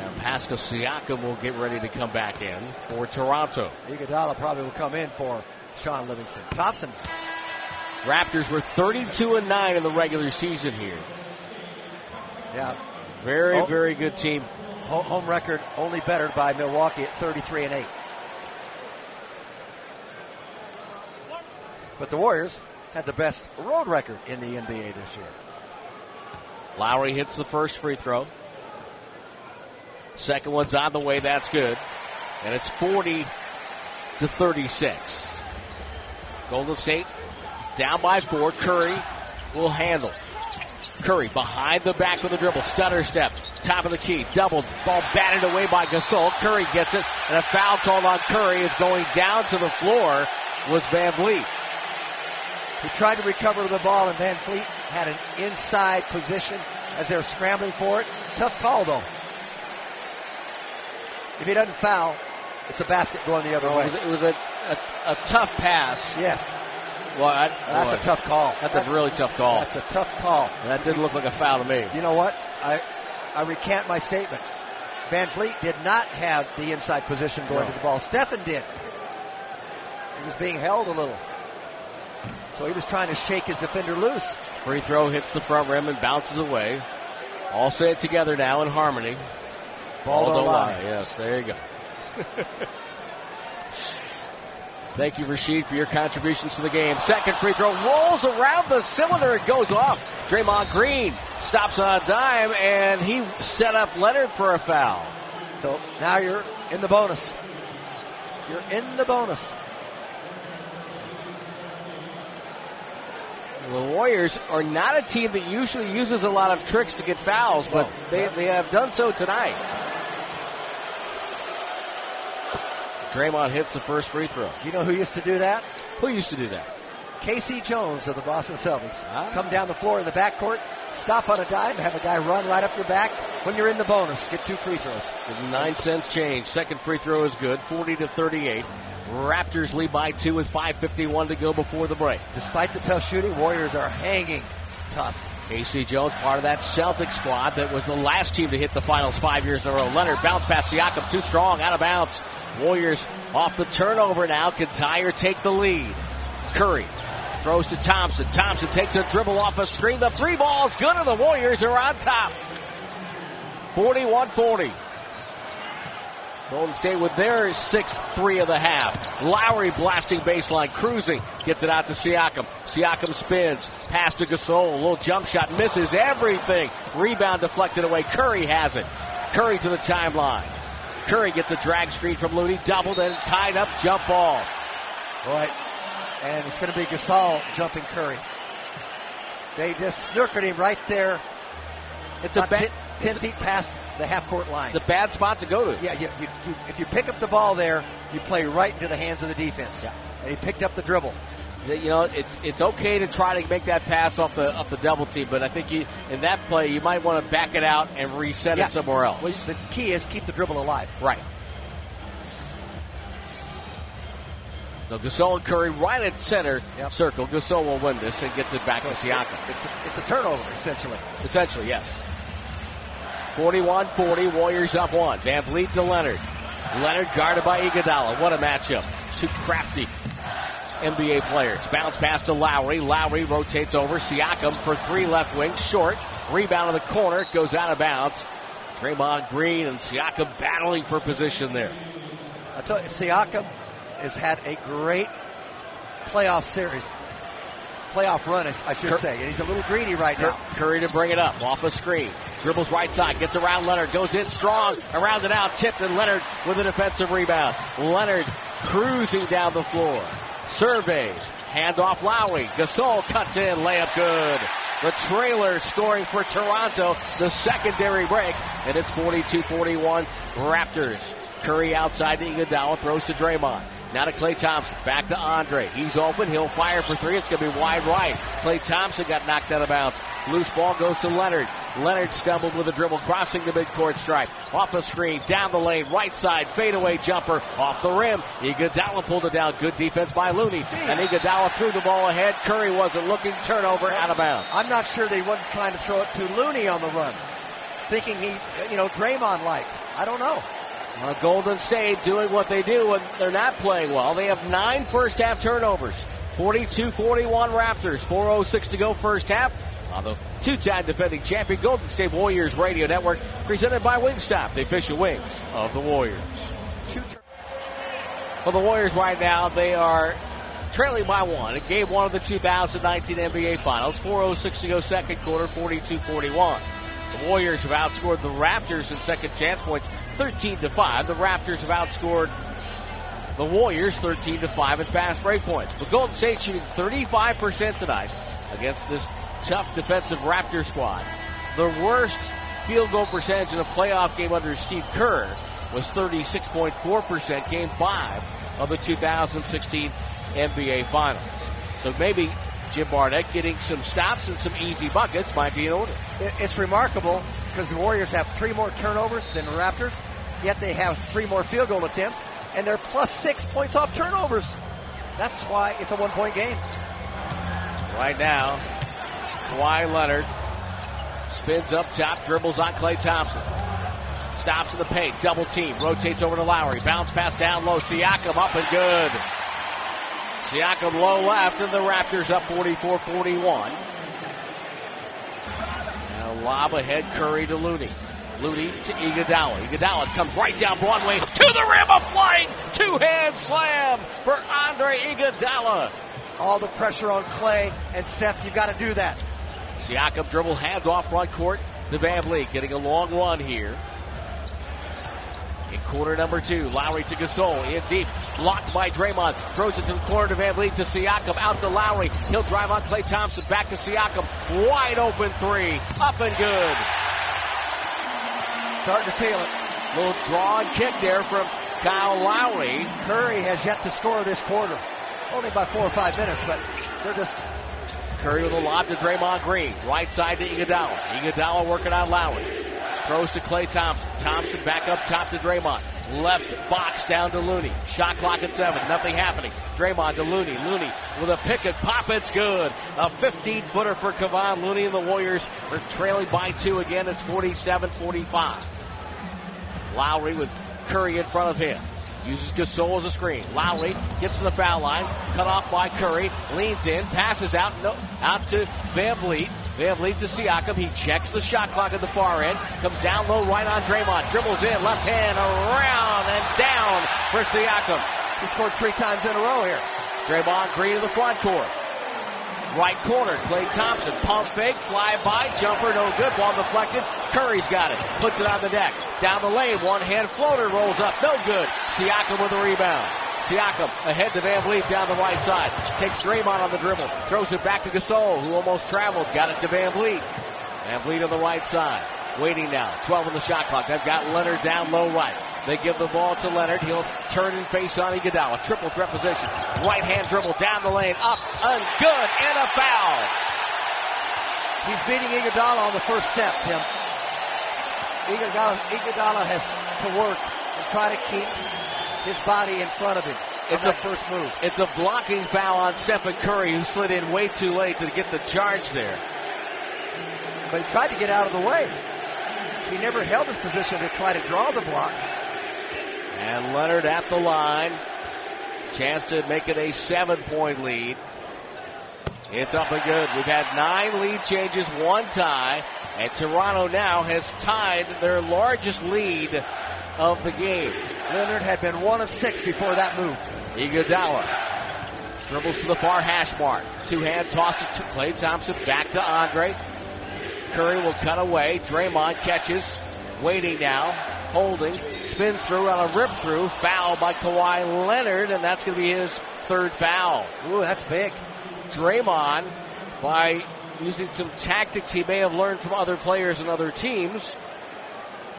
And Pascal Siakam will get ready to come back in for Toronto. Iguodala probably will come in for Shaun Livingston. Thompson, Raptors were 32 and 9 in the regular season here. yeah, Very, very good team. home record only bettered by Milwaukee at 33 and 8. But the Warriors had the best road record in the NBA this year. Lowry hits the first free throw. Second one's on the way. That's good. And it's 40 to 36. Golden State down by four. Curry will handle. Curry behind the back with a dribble. Stutter step. Top of the key. Double. Ball batted away by Gasol. Curry gets it. And a foul called on Curry is going down to the floor was Van Vleet. He tried to recover the ball, and Van Vleet had an inside position as they were scrambling for it. Tough call, though. If he doesn't foul, it's a basket going the other It way. was, it was a, a, a tough pass. Yes, Well, I, that's boy, a tough call. That's That- a really tough call. That's a tough call. That didn't look like a foul to me. You know what? I I recant my statement. Van Vleet did not have the inside position going No. to the ball. Stefan did. He was being held a little. So he was trying to shake his defender loose. Free throw hits the front rim and bounces away. All say it together now in harmony. Ball don't lie. Yes, there you go. Thank you, Rasheed, for your contributions to the game. Second free throw rolls around the cylinder. It goes off. Draymond Green stops on a dime, and he set up Leonard for a foul. So now you're in the bonus. You're in the bonus. The Warriors are not a team that usually uses a lot of tricks to get fouls, but they, they have done so tonight. Draymond hits the first free throw. You know who used to do that? Who used to do that? K.C. Jones of the Boston Celtics. Ah. Come down the floor in the backcourt, stop on a dime, have a guy run right up your back. When you're in the bonus, get two free throws. There's nine cents change. Second free throw is good, 40 to 38. Raptors lead by two with 5.51 to go before the break. Despite the tough shooting, Warriors are hanging tough. K.C. Jones, part of that Celtic squad that was the last team to hit the finals five years in a row. Leonard bounce past Siakam, too strong, out of bounds. Warriors off the turnover now. Can Tyre take the lead? Curry throws to Thompson. Thompson takes a dribble off a screen. The three ball's good, and the Warriors are on top. 41 40. Golden State with their sixth three of the half. Lowry blasting baseline, cruising, gets it out to Siakam. Siakam spins, pass to Gasol, a little jump shot, misses everything. Rebound deflected away. Curry has it. Curry to the timeline. Curry gets a drag screen from Looney, doubled and tied up jump ball. Right. And it's going to be Gasol jumping Curry. They just snookered him right there, It's a bad, 10, 10 it's, feet past the half court line. it's a bad spot to go to. Yeah, you, you, you, if you pick up the ball there, you play right into the hands of the defense. Yeah. And he picked up the dribble. You know, it's it's okay to try to make that pass off the off the double team, but I think you, in that play you might want to back it out and reset Yeah. it somewhere else. Well, the key is keep the dribble alive. Right. So Gasol and Curry right at center Yep. circle. Gasol will win this and gets it back to Siakam. It's a, it's a turnover, essentially. Essentially, yes. 41-40, Warriors up one. Van Vleet to Leonard. Leonard guarded by Iguodala. What a matchup. Two crafty NBA players. Bounce pass to Lowry. Lowry rotates over. Siakam for three left wing. Short. Rebound in the corner. Goes out of bounds. Draymond Green and Siakam battling for position there. I tell you, Siakam has had a great playoff series, playoff run, I should Cur- say, and he's a little greedy right Cur- now. Curry to bring it up off a screen. Dribbles right side, gets around Leonard, goes in strong, around and out, tipped, and Leonard with a defensive rebound. Leonard cruising down the floor. Surveys, hand off Lowry. Gasol cuts in, layup good. The trailer scoring for Toronto, the secondary break, and it's 42-41 Raptors. Curry outside to Iguodala, throws to Draymond. Now to Klay Thompson. Back to Andre. He's open. He'll fire for three. It's going to be wide right. Klay Thompson got knocked out of bounds. Loose ball goes to Leonard. Leonard stumbled with a dribble, crossing the midcourt stripe. Off a screen, down the lane, right side, fadeaway jumper, off the rim. Iguodala pulled it down. Good defense by Looney. And Iguodala threw the ball ahead. Curry wasn't looking. Turnover out of bounds. I'm not sure they wasn't trying to throw it to Looney on the run, thinking he, you know, Draymond like. I don't know. Golden State doing what they do when they're not playing well. They have nine first half turnovers. 42 41 Raptors. 4.06 to go first half the two time defending champion Golden State Warriors Radio Network, presented by Wingstop, the official wings of the Warriors. For the Warriors right now, they are trailing by one in game one of the 2019 NBA Finals. 4.06 to go second quarter, 42 41. The Warriors have outscored the Raptors in second chance points 13 to 5. The Raptors have outscored the Warriors 13 to 5 in fast break points. But Golden State shooting 35% tonight against this tough defensive Raptor squad. The worst field goal percentage in a playoff game under Steve Kerr was 36.4%, game five of the 2016 NBA Finals. So maybe Jim Barnett getting some stops and some easy buckets might be in order. It's remarkable because the Warriors have three more turnovers than the Raptors, yet they have three more field goal attempts, and they're plus six points off turnovers. That's why it's a one point game. Right now, Kawhi Leonard spins up top, dribbles on Klay Thompson. Stops in the paint, double team, rotates over to Lowry, bounce pass down low, Siakam up and good. Siakam low left, and the Raptors up 44 41. Now lob ahead, Curry to Looney. Looney to Iguodala. Iguodala comes right down Broadway to the rim, a flying two-hand slam for Andre Iguodala. All the pressure on Klay and Steph, You've got to do that. Siakam dribble handoff front court to Van Vleet, getting a long run here. In quarter number two, Lowry to Gasol, in deep, blocked by Draymond, throws it to the corner to Van Vleet to Siakam, out to Lowry. He'll drive on Klay Thompson, back to Siakam, wide open three, up and good. Starting to feel it. Little draw and kick there from Kyle Lowry. Curry has yet to score this quarter. Only by four or five minutes, but they're just Curry with a lob to Draymond Green. Right side to Iguodala. Iguodala working on Lowry. Throws to Klay Thompson. Thompson back up top to Draymond. Left box down to Looney. Shot clock at seven. Nothing happening. Draymond to Looney. Looney with a pick and pop. It's good. A 15 footer for Kevon Looney and the Warriors are trailing by two again. It's 47 45. Lowry with Curry in front of him. Uses Gasol as a screen. Lowry gets to the foul line, cut off by Curry, leans in, passes out, no, out to Van Vleet. Van Vleet to Siakam. He checks the shot clock at the far end, comes down low right on Draymond, dribbles in, left hand around and down for Siakam. he scored three times in a row here. Draymond Green in the front court. Right corner, Klay Thompson, pump fake, fly by, jumper, no good, ball deflected. Curry's got it, puts it on the deck. Down the lane, one hand floater rolls up, no good. Siakam with the rebound. Siakam ahead to Van Vleet down the right side. Takes Draymond on the dribble, throws it back to Gasol, who almost traveled, got it to Van Vleet. Van Vleet on the right side. Waiting now, 12 on the shot clock. They've got Leonard down low right. They give the ball to Leonard. He'll turn and face on Iguodala. Triple threat position. Right hand dribble down the lane. Up and good and a foul. He's beating Iguodala on the first step, Tim. Iguodala, Iguodala has to work and try to keep his body in front of him. It's a first move. It's a blocking foul on Stephen Curry, who slid in way too late to get the charge there. But he tried to get out of the way. He never held his position to try to draw the block. And Leonard at the line. Chance to make it a seven point lead. It's up and good. We've had nine lead changes, one tie, and Toronto now has tied their largest lead of the game. Leonard had been one of six before that move. Iguodala dribbles to the far hash mark. Two hand toss to Klay Thompson. Back to Andre. Curry will cut away. Draymond catches. Waiting now. Holding. Spins through on a rip through. Foul by Kawhi Leonard, and that's going to be his third foul. Ooh, that's big. Draymond, by using some tactics he may have learned from other players and other teams,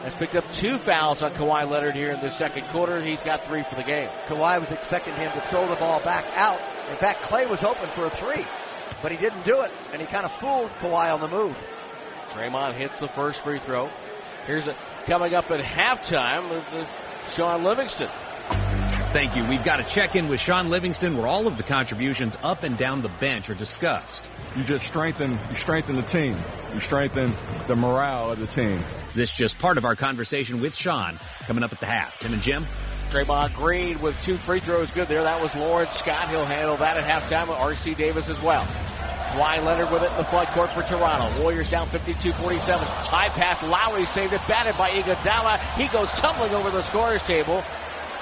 has picked up two fouls on Kawhi Leonard here in the second quarter. He's got three for the game. Kawhi was expecting him to throw the ball back out. In fact, Klay was open for a three, but he didn't do it, and he kind of fooled Kawhi on the move. Draymond hits the first free throw. Here's it coming up at halftime with Shaun Livingston. Thank you. We've got to check in with Shaun Livingston where all of the contributions up and down the bench are discussed. You just strengthen you strengthen the team. You strengthen the morale of the team. This just part of our conversation with Shaun coming up at the half. Tim and Jim. Draymond Green with two free throws good there. That was Lawrence Scott. He'll handle that at halftime with R.C. Davis as well. Kawhi Leonard with it in the front court for Toronto. Warriors down 52-47. High pass. Lowry saved it. Batted by Iguodala. He goes tumbling over the scorer's table.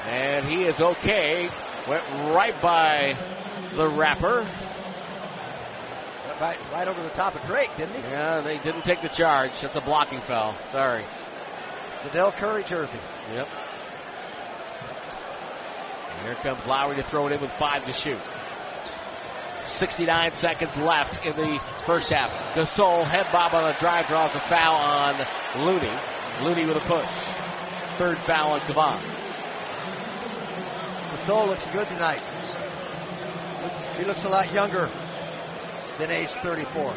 And he is okay. Went right by the rapper. Right, right over the top of Drake, didn't he? Yeah, they didn't take the charge. That's a blocking foul. Sorry. The Dell Curry jersey. Yep. And here comes Lowry to throw it in with five to shoot. 69 seconds left in the first half. Gasol head bob on a drive draws a foul on Looney. Looney with a push. Third foul on Kevon. Gasol looks good tonight. Looks, he looks a lot younger than age 34.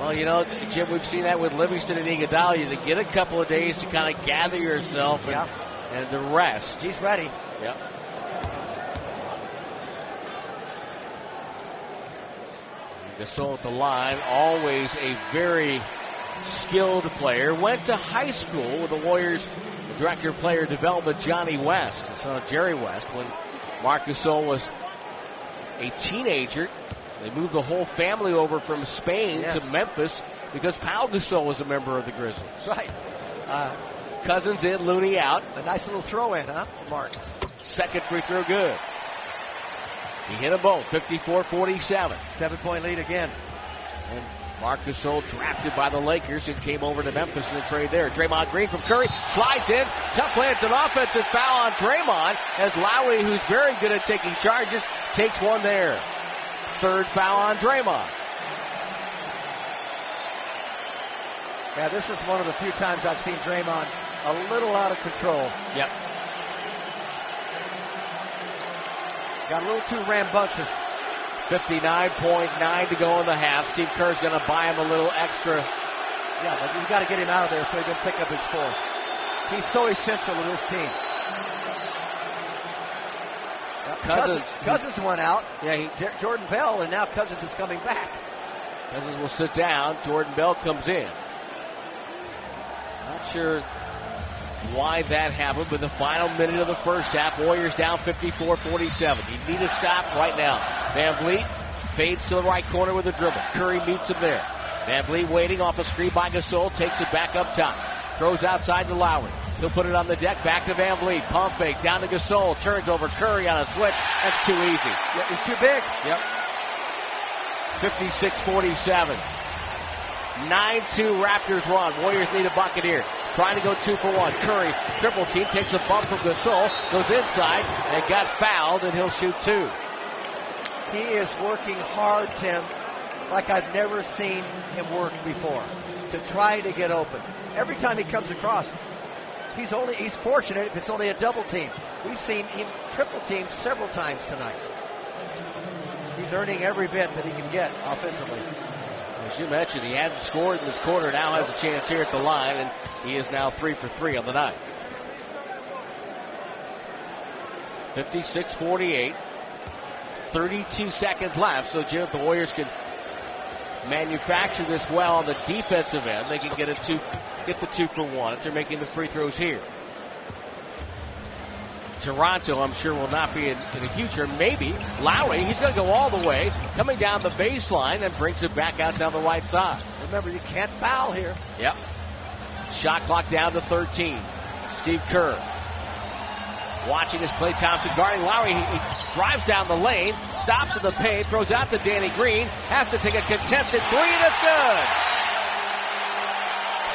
Well, you know, Jim, we've seen that with Livingston and Iguodala. You get a couple of days to kind of gather yourself and, Yep. and to rest. He's ready. Yep. Gasol at the line, always a very skilled player. Went to high school with the Warriors director of player development, Jonnie West, son of Jerry West. When Marc Gasol was a teenager, they moved the whole family over from Spain Yes. to Memphis because Pau Gasol was a member of the Grizzlies. Right. Uh, Cousins in, Looney out. a nice little throw in, huh, Mark? Second free throw good. He hit them both, 54-47. Seven point lead again. And Marc Gasol drafted by the Lakers and came over to Memphis in the trade there. Draymond Green from Curry slides in. Tough play. An offensive foul on Draymond as Lowry, who's very good at taking charges, takes one there. Third foul on Draymond. Yeah, this is one of the few times I've seen Draymond a little out of control. Yep. Got a little too rambunctious. 59.9 to go in the half. Steve Kerr's going to buy him a little extra. Yeah, but you've got to get him out of there so he can pick up his fourth. He's so essential to this team. Cousins, Cousins went out. Yeah, he, Jordan Bell, and now Cousins is coming back. Cousins will sit down. Jordan Bell comes in. Not sure why that happened, but the final minute of the first half, Warriors down 54-47. You need a stop right now. Van Vleet fades to the right corner with a dribble. Curry meets him there. Van Vleet waiting off a screen by Gasol, takes it back up top. Throws outside to Lowry. He'll put it on the deck, back to Van Vleet. Pump fake, down to Gasol, turns over Curry on a switch. That's too easy. Yeah, he's too big. Yep. 56-47. 9-2 Raptors run. Warriors need a bucket here. Trying to go two for one. Curry, triple team, takes a bump from Gasol, goes inside, and got fouled, and he'll shoot two. He is working hard, Tim, like I've never seen him work before, to try to get open. Every time he comes across, he's only he's fortunate if it's only a double team. We've seen him triple teamed several times tonight. He's earning every bit that he can get offensively. As you mentioned, he hadn't scored in this quarter. Now has a chance here at the line, and he is now three for three on the night. 56 48. 32 seconds left. So, Jim, if the Warriors can manufacture this well on the defensive end, they can get a two, get the two for one if they're making the free throws here. Toronto, I'm sure, will not be in, in the future. Maybe Lowry, he's going to go all the way, coming down the baseline and brings it back out down the right side. Remember, you can't foul here. Yep. Shot clock down to 13. Steve Kerr watching as Klay Thompson guarding Lowry. He, he, drives down the lane, stops in the paint, throws out to Danny Green, has to take a contested three, and it's good.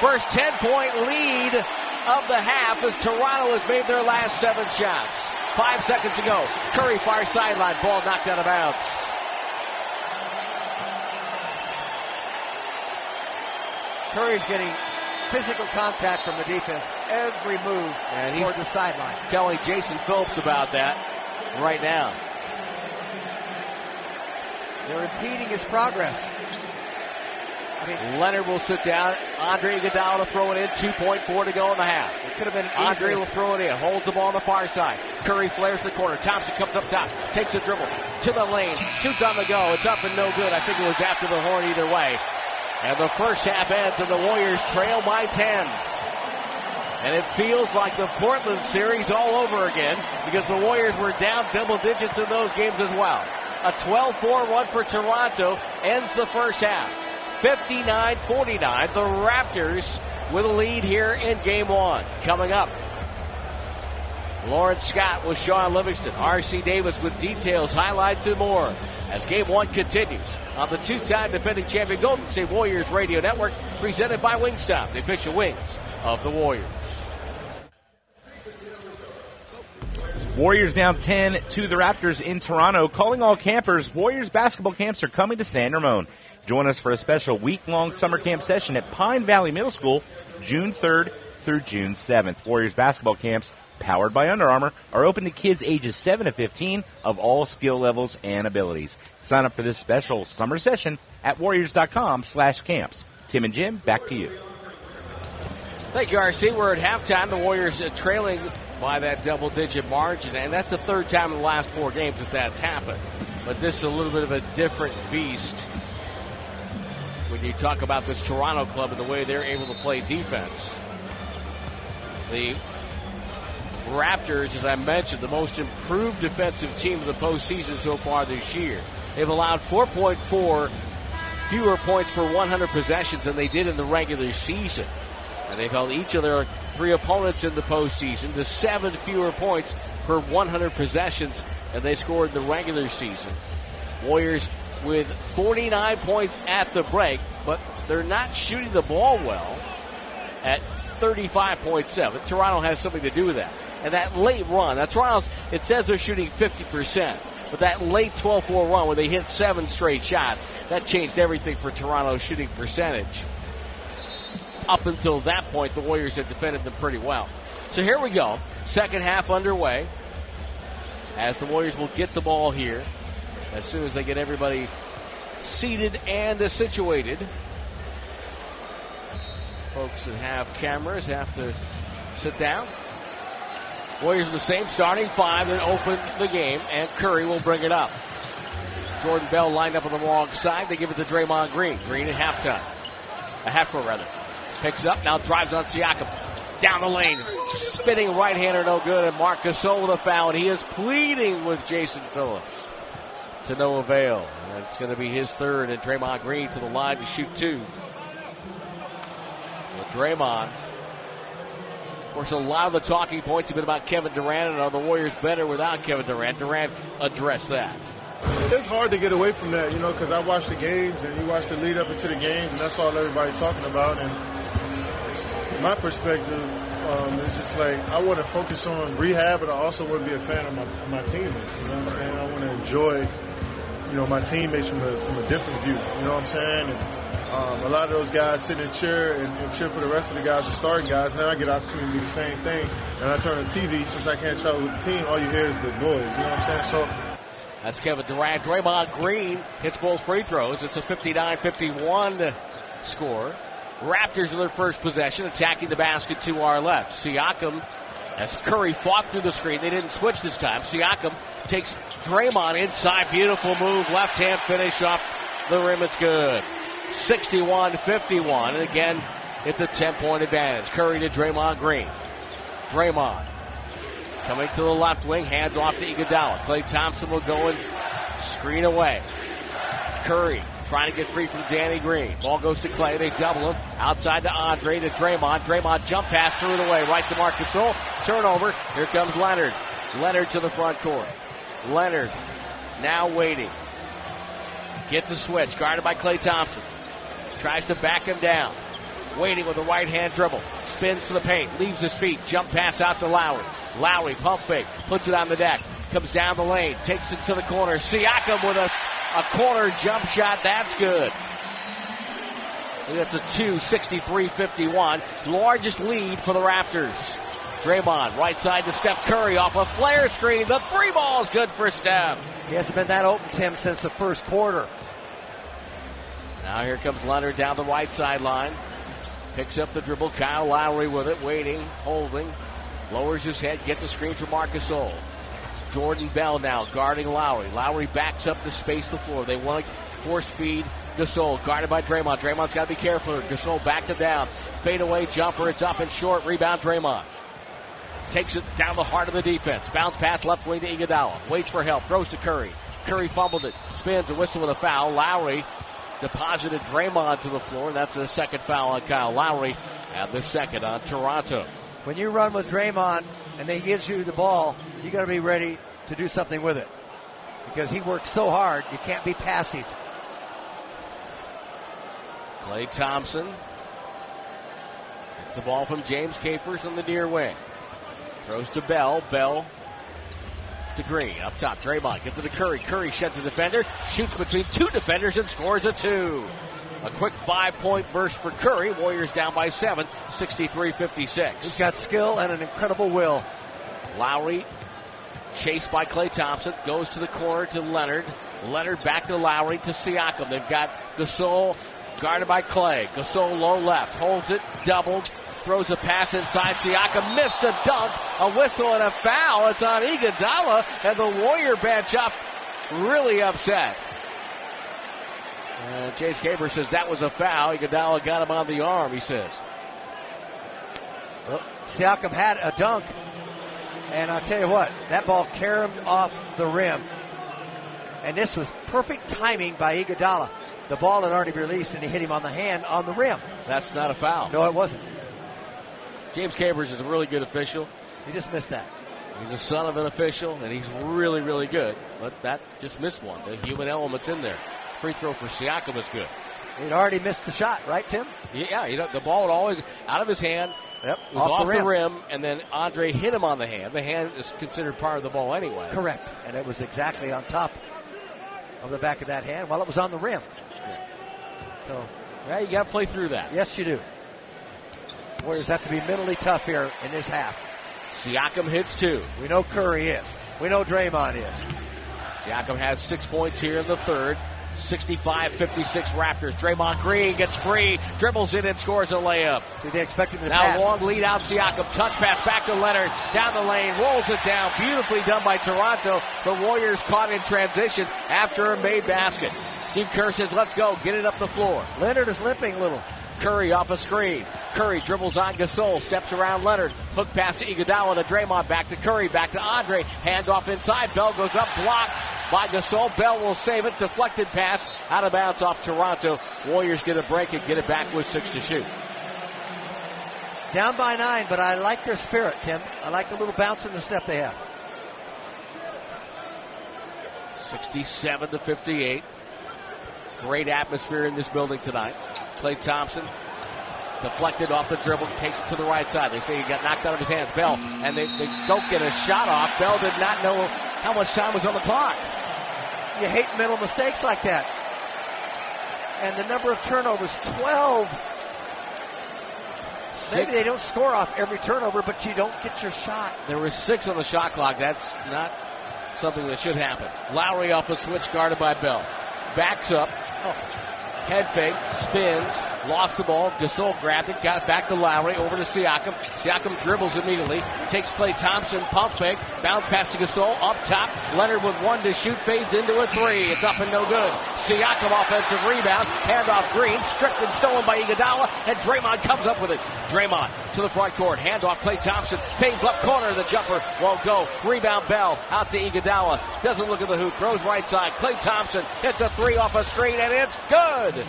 First 10 point lead of the half as Toronto has made their last seven shots. Five seconds to go. Curry far sideline, ball knocked out of bounds. Curry's getting physical contact from the defense every move and toward the sideline. Telling Jason Phillips about that right now. They're impeding his progress. I mean, Leonard will sit down. Andre Iguodala to throw it in. 2.4 to go in the half. It could have been Andre will throw it in. Holds the ball on the far side. Curry flares the corner. Thompson comes up top. Takes a dribble to the lane. Shoots on the go. It's up and no good. I think it was after the horn either way. And the first half ends and the Warriors trail by 10. And it feels like the Portland series all over again because the Warriors were down double digits in those games as well. A 12 4 run for Toronto ends the first half. 59 49. The Raptors with a lead here in game one. Coming up, Lawrence Scott with Shaun Livingston. R.C. Davis with details, highlights, and more as game one continues on the two time defending champion Golden State Warriors Radio Network, presented by Wingstop, the official wings of the Warriors. Warriors down 10 to the Raptors in Toronto. Calling all campers, Warriors basketball camps are coming to San Ramon. Join us for a special week long summer camp session at Pine Valley Middle School, June 3rd through June 7th. Warriors basketball camps, powered by Under Armour, are open to kids ages 7 to 15 of all skill levels and abilities. Sign up for this special summer session at warriors.com slash camps. Tim and Jim, back to you. Thank you, RC. We're at halftime. The Warriors uh, trailing by that double digit margin, and that's the third time in the last four games that that's happened. But this is a little bit of a different beast when you talk about this Toronto club and the way they're able to play defense. The Raptors, as I mentioned, the most improved defensive team of the postseason so far this year. They've allowed 4.4 fewer points per 100 possessions than they did in the regular season. And they've held each of their three opponents in the postseason to seven fewer points per 100 possessions than they scored in the regular season. Warriors with 49 points at the break, but they're not shooting the ball well at 35.7. Toronto has something to do with that. And that late run, that's Toronto's, it says they're shooting 50%. But that late 12 4 run where they hit seven straight shots, that changed everything for Toronto's shooting percentage. Up until that point, the Warriors had defended them pretty well. So here we go. Second half underway. As the Warriors will get the ball here as soon as they get everybody seated and situated. Folks that have cameras have to sit down. Warriors in the same starting five that open the game, and Curry will bring it up. Jordan Bell lined up on the wrong side. They give it to Draymond Green. Green at halftime. A half court, rather. Picks up, now drives on Siakam. Down the lane. Spinning right hander, no good. And Marc Gasol with a foul. And he is pleading with Jason Phillips to no avail. It's going to be his third. And Draymond Green to the line to shoot two. Well, Draymond of course, a lot of the talking points have been about Kevin Durant and are the Warriors better without Kevin Durant? Durant addressed that. It's hard to get away from that, you know, because I watch the games and you watch the lead up into the games, and that's all everybody talking about. And my perspective um, is just like I want to focus on rehab, but I also want to be a fan of my, my teammates. You know what I'm saying? I want to enjoy, you know, my teammates from a, from a different view. You know what I'm saying? And, um, a lot of those guys sit and cheer and, and, cheer for the rest of the guys, the starting guys. Then I get an opportunity to do the same thing. And I turn on TV. Since I can't travel with the team, all you hear is the noise. You know what I'm saying? So that's Kevin Durant. Draymond Green hits both free throws. It's a 59-51 score. Raptors in their first possession, attacking the basket to our left. Siakam, as Curry fought through the screen, they didn't switch this time. Siakam takes Draymond inside. Beautiful move. Left hand finish off the rim. It's good. 61 51. And again, it's a 10 point advantage. Curry to Draymond Green. Draymond coming to the left wing, hands off to Iguodala. Klay Thompson will go and screen away. Curry trying to get free from Danny Green. Ball goes to Klay. They double him. Outside to Andre to Draymond. Draymond jump pass threw it away. Right to Marc Gasol. Turnover. Here comes Leonard. Leonard to the front court. Leonard now waiting. Gets a switch. Guarded by Klay Thompson. Tries to back him down. Waiting with a right hand dribble. Spins to the paint. Leaves his feet. Jump pass out to Lowry. Lowry pump fake. Puts it on the deck. Comes down the lane. Takes it to the corner. Siakam with a, a corner jump shot. That's good. That's a 2 63 51. Largest lead for the Raptors. Draymond, right side to Steph Curry off a flare screen. The three ball is good for Steph. He hasn't been that open, Tim, since the first quarter. Now here comes Leonard down the right sideline. Picks up the dribble. Kyle Lowry with it, waiting, holding. Lowers his head, gets a screen for Marcus Gasol. Jordan Bell now guarding Lowry. Lowry backs up to space the floor. They want to force feed Gasol, guarded by Draymond. Draymond's got to be careful. Gasol back to down. Fade away jumper. It's up and short. Rebound Draymond. Takes it down the heart of the defense. Bounce pass left wing to Iguodala. Waits for help. Throws to Curry. Curry fumbled it. Spins a whistle with a foul. Lowry deposited Draymond to the floor. That's the second foul on Kyle Lowry and the second on Toronto. When you run with Draymond and he gives you the ball, you got to be ready to do something with it because he works so hard. You can't be passive. Klay Thompson gets the ball from James Capers on the near wing. Throws to Bell. Bell to Green. Up top, Draymond gets it to Curry. Curry sheds a defender, shoots between two defenders, and scores a two. A quick five point burst for Curry. Warriors down by seven, 63 56. He's got skill and an incredible will. Lowry chased by Klay Thompson, goes to the corner to Leonard. Leonard back to Lowry to Siakam. They've got Gasol guarded by Klay. Gasol low left, holds it, doubled, throws a pass inside. Siakam missed a dunk, a whistle and a foul. It's on Iguodala, and the Warrior bench up really upset. Uh, and Chase Caper says that was a foul. Iguodala got him on the arm. He says. Well, Siakam had a dunk, and I'll tell you what, that ball caromed off the rim, and this was perfect timing by Iguodala. The ball had already released, and he hit him on the hand on the rim. That's not a foul. No, it wasn't. James Capers is a really good official. He just missed that. He's a son of an official, and he's really, really good. But that just missed one. The human element's in there. Free throw for Siakam is good. He'd already missed the shot, right, Tim? Yeah, you know, the ball would always out of his hand. Yep, was off, off, the, rim. the rim, and then Andre hit him on the hand. The hand is considered part of the ball anyway. Correct, and it was exactly on top of the back of that hand while it was on the rim. Yeah. So, yeah, you got to play through that. Yes, you do. Warriors have to be mentally tough here in this half. Siakam hits two. We know Curry is. We know Draymond is. Siakam has six points here in the third. 65 56 Raptors. Draymond Green gets free, dribbles in and scores a layup. See, they expect him to now pass. long lead out Siakam. Touch pass back to Leonard. Down the lane, rolls it down. Beautifully done by Toronto. The Warriors caught in transition after a made basket. Steve Kerr says, let's go. Get it up the floor. Leonard is limping a little. Curry off a screen. Curry dribbles on Gasol, steps around Leonard. Hook pass to Iguodala to Draymond, back to Curry, back to Andre. Hand off inside. Bell goes up, blocked by Gasol. Bell will save it. Deflected pass out of bounds off Toronto. Warriors get a break and get it back with six to shoot. Down by nine, but I like their spirit, Tim. I like the little bounce in the step they have. 67 to 58. Great atmosphere in this building tonight. Klay Thompson deflected off the dribble, takes it to the right side. They say he got knocked out of his hands. Bell, and they, they don't get a shot off. Bell did not know how much time was on the clock. You hate mental mistakes like that. And the number of turnovers, 12. Maybe they don't score off every turnover, but you don't get your shot. There was six on the shot clock. That's not something that should happen. Lowry off a switch guarded by Bell. Backs up. Oh. Head fake, spins, lost the ball. Gasol grabbed it, got it back to Lowry, over to Siakam. Siakam dribbles immediately, takes Klay Thompson, pump fake, bounce pass to Gasol, up top. Leonard with one to shoot, fades into a three. It's up and no good. Siakam offensive rebound, handoff Green, stripped and stolen by Iguodala, and Draymond comes up with it. Draymond to the front court, handoff Klay Thompson, Payne's left corner, the jumper won't go. Rebound Bell out to Iguodala, doesn't look at the hoop, throws right side. Klay Thompson hits a three off a screen, and it's good.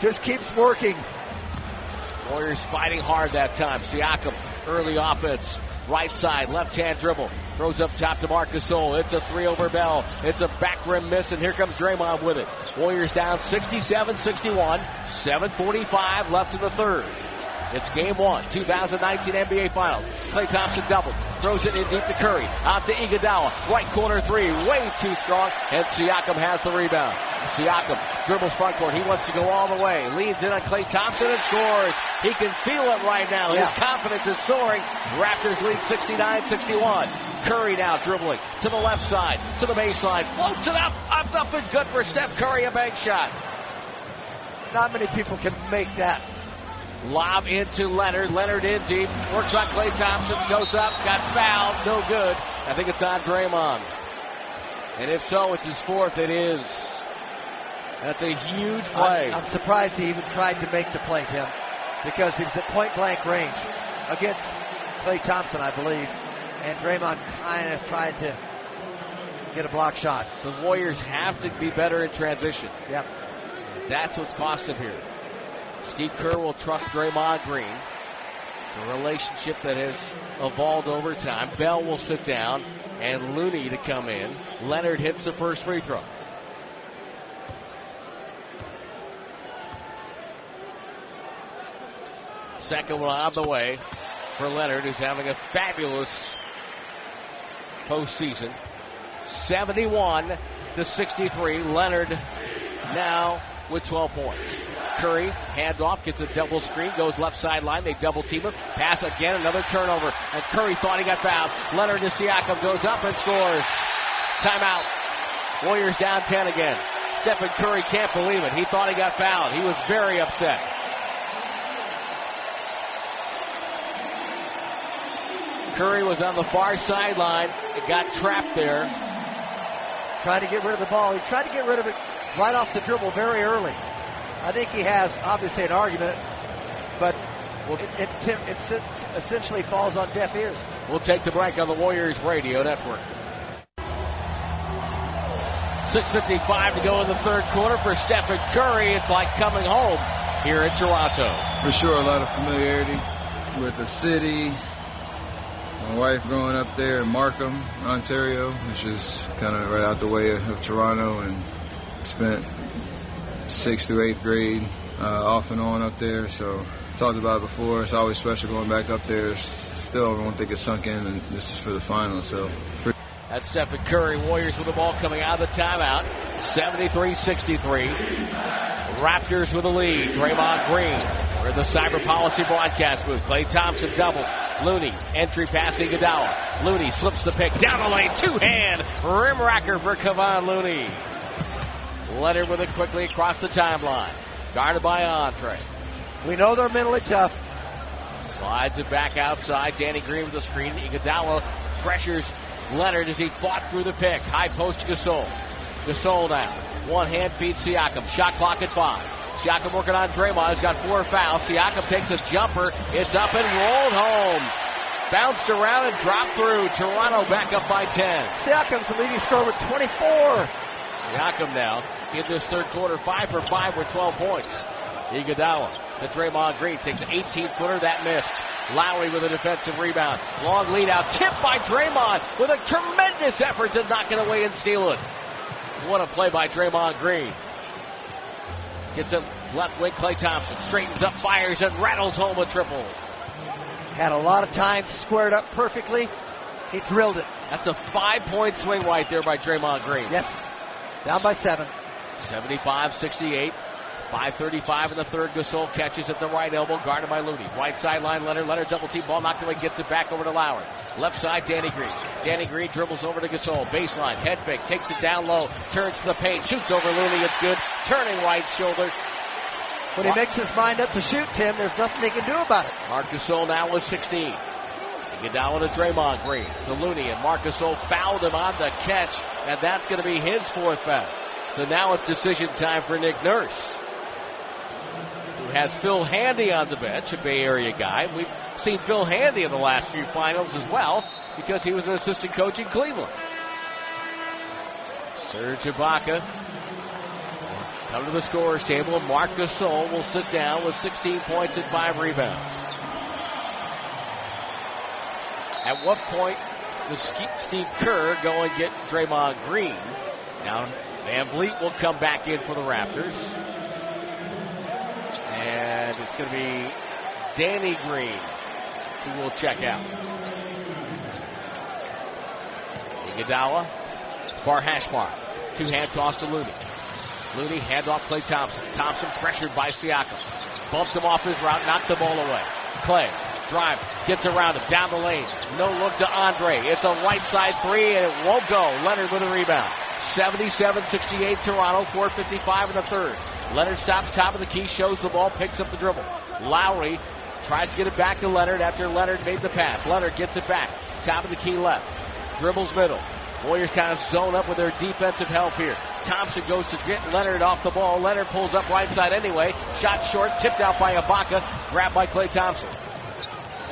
Just keeps working. Warriors fighting hard that time. Siakam, early offense, right side, left hand dribble. Throws up top to Marcus Gasol. It's a three over Bell. It's a back rim miss, and here comes Draymond with it. Warriors down 67 61. 7.45 left in the third. It's game one, 2019 NBA Finals. Klay Thompson double. Throws it in deep to Curry. Out to Iguodala. Right corner three. Way too strong. And Siakam has the rebound. Siakam dribbles front court. He wants to go all the way. Leads in on Klay Thompson and scores. He can feel it right now. His confidence is soaring. Raptors lead 69-61. Curry now dribbling to the left side, to the baseline. Floats it up, up, up, and good for Steph Curry. A bank shot. Not many people can make that. Lob into Leonard. Leonard in deep. Works on Klay Thompson. Goes up. Got fouled. No good. I think it's on Draymond. And if so, it's his fourth. It is. That's a huge play. I'm, I'm surprised he even tried to make the play, Tim, because he was at point blank range against Klay Thompson, I believe, and Draymond kind of tried to get a block shot. the Warriors have to be better in transition. Yep. That's what's cost him here. Steve Kerr will trust Draymond Green. It's a relationship that has evolved over time. Bell will sit down and Looney to come in. Leonard hits the first free throw. Second one on the way for Leonard, who's having a fabulous postseason. 71 to 63. Leonard now with 12 points. Curry, handoff, gets a double screen, goes left sideline. They double team him. Pass again, another turnover. And Curry thought he got fouled. Leonard to Siakam goes up and scores. Timeout. Warriors down 10 again. Stephen Curry can't believe it. He thought he got fouled. He was very upset. Curry was on the far sideline. It got trapped there. Trying to get rid of the ball. He tried to get rid of it right off the dribble very early. I think he has obviously an argument, but it, it, Tim, it essentially falls on deaf ears. We'll take the break on the Warriors Radio Network. 6.55 to go in the third quarter for Stephen Curry. It's like coming home here in Toronto. For sure, a lot of familiarity with the city. My wife growing up there in Markham, Ontario, which is kind of right out the way of, of Toronto, and spent sixth through eighth grade uh, off and on up there. So talked about it before. It's always special going back up there. Still, I don't think it's sunk in, and this is for the final. So. That's Stephen Curry. Warriors with the ball coming out of the timeout. 73-63. Raptors with the lead. Draymond Green. We're in the Cyber Policy broadcast booth. Klay Thompson double. Looney. Entry pass Iguodala. Looney slips the pick down the lane. Two hand. Rim racker for Kevon Looney. Leonard with it quickly across the timeline. Guarded by Andre. We know they're mentally tough. Slides it back outside. Danny Green with the screen. Iguodala pressures Leonard as he fought through the pick. High post to Gasol. Gasol now. One hand feeds Siakam. Shot clock at five. Siakam working on Draymond. He's got four fouls. Siakam takes his jumper. It's up and rolled home. Bounced around and dropped through. Toronto back up by 10. Siakam's the leading scorer with 24. Siakam now in this third quarter, five for five with 12 points. Iguodala to Draymond Green takes an 18 footer that missed. Lowry with a defensive rebound. Long lead out, tipped by Draymond with a tremendous effort to knock it away and steal it. What a play by Draymond Green. Gets it left wing, Klay Thompson straightens up, fires, and rattles home a triple. Had a lot of time, squared up perfectly. He drilled it. That's a five point swing right there by Draymond Green. Yes. Down by seven. 75 68. 5.35 in the third. Gasol catches at the right elbow, guarded by Looney. Right sideline, Leonard. Leonard double team ball knocked away, gets it back over to Lowry. Left side, Danny Green. Danny Green dribbles over to Gasol. Baseline, head fake, takes it down low, turns to the paint, shoots over Looney. It's good. Turning right shoulder. When he makes his mind up to shoot, Tim, there's nothing he can do about it. Marc Gasol now with 16. Iguodala to Draymond Green to Looney, and Marc Gasol fouled him on the catch, and that's going to be his fourth foul. So now it's decision time for Nick Nurse has Phil Handy on the bench, a Bay Area guy. We've seen Phil Handy in the last few finals as well because he was an assistant coach in Cleveland. Serge Ibaka come to the scorers table. Marc Gasol will sit down with 16 points and five rebounds. At what point does Steve Kerr go and get Draymond Green? Now, Van Vleet will come back in for the Raptors. And it's going to be Danny Green who will check out. Iguodala, far hash mark. Two hand toss to Looney. Looney hand off Klay Thompson. Thompson pressured by Siakam. Bumped him off his route, knocked the ball away. Klay drive, gets around him, down the lane. No look to Andre. It's a right side three, and it won't go. Leonard with a rebound. 77-68 Toronto, 4.55 in the third. Leonard stops top of the key, shows the ball, picks up the dribble. Lowry tries to get it back to Leonard after Leonard made the pass. Leonard gets it back. Top of the key left. Dribbles middle. Warriors kind of zone up with their defensive help here. Thompson goes to get Leonard off the ball. Leonard pulls up right side anyway. Shot short, tipped out by Ibaka, grabbed by Klay Thompson.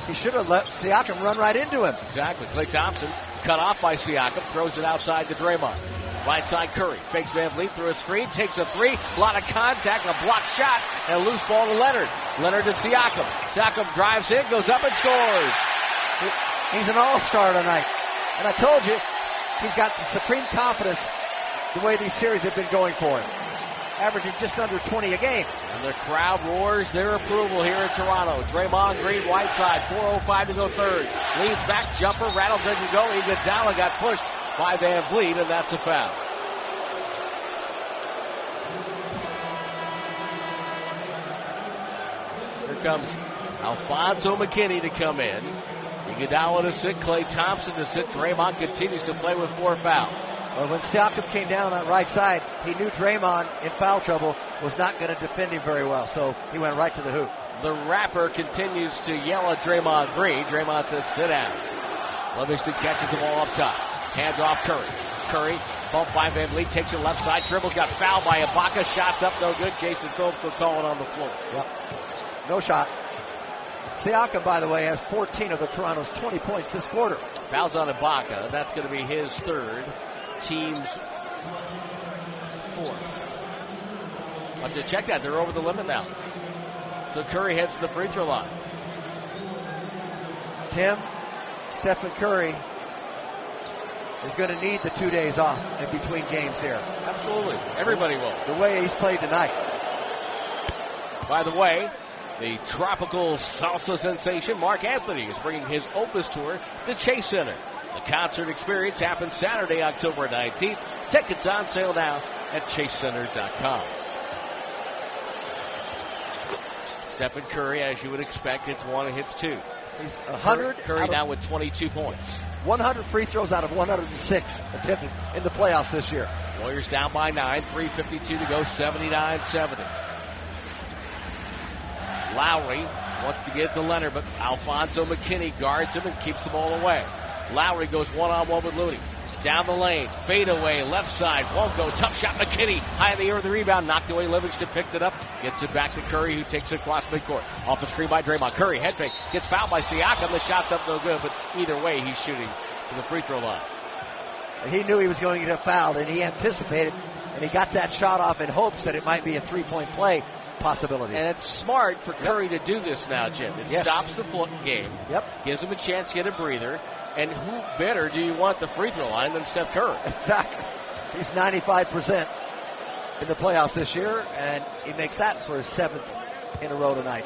He should have let Siakam run right into him. Exactly. Klay Thompson cut off by Siakam, throws it outside to Draymond. Right side Curry fakes Van Vleet through a screen, takes a three, a lot of contact, a blocked shot, and a loose ball to Leonard. Leonard to Siakam. Siakam drives in, goes up and scores. He's an all-star tonight, and I told you he's got the supreme confidence the way these series have been going for him, averaging just under 20 a game. And the crowd roars their approval here in Toronto. Draymond Green, right side, 4:05 to go third. Leans back, jumper, rattle doesn't go. Iguodala got pushed by Van Vleet, and that's a foul. Here comes Alfonzo McKinnie to come in. Iguodala to sit, Klay Thompson to sit. Draymond continues to play with four fouls. Well, when Siakam came down on that right side, he knew Draymond in foul trouble was not going to defend him very well, so he went right to the hoop. The rapper continues to yell at Draymond Green. Draymond says, sit down. Livingston catches the ball up top. Hand off Curry. Curry, bumped by Van Vleet, takes it left side, dribbles, got fouled by Ibaka, shots up, no good. Jason Phillips will call it on the floor. Yep. No shot. Siakam, by the way, has 14 of the Toronto's 20 points this quarter. Fouls on Ibaka. That's going to be his third. Team's fourth. I have to check that. They're over the limit now. So Curry heads to the free throw line. Tim, Stephen Curry is going to need the two days off in between games here. Absolutely. Everybody will. The way he's played tonight. By the way, the tropical salsa sensation Marc Anthony is bringing his Opus tour to Chase Center. The concert experience happens Saturday, October 19th. Tickets on sale now at chasecenter.com. Stephen Curry, as you would expect, hits one and hits two. He's 100. Curry, Curry now with 22 points. 100 free throws out of 106 attempted in the playoffs this year. Warriors down by nine, 3.52 to go, 79 70. Lowry wants to get to Leonard, but Alfonzo McKinnie guards him and keeps the ball away. Lowry goes one on one with Looney. Down the lane, fade away, left side, won't go. Tough shot, McKinnie. High in the air with the rebound, knocked away. Livingston picked it up, gets it back to Curry, who takes it across midcourt. Off the screen by Draymond. Curry, head fake, gets fouled by Siakam. The shot's up no good, but either way, he's shooting to the free throw line. He knew he was going to get fouled, and he anticipated, and he got that shot off in hopes that it might be a three point play possibility. And it's smart for Curry yep. to do this now, Jim. It yes. stops the game. Yep. Gives him a chance to get a breather. And who better do you want the free throw line than Steph Curry? Exactly. He's 95% in the playoffs this year, and he makes that for his seventh in a row tonight.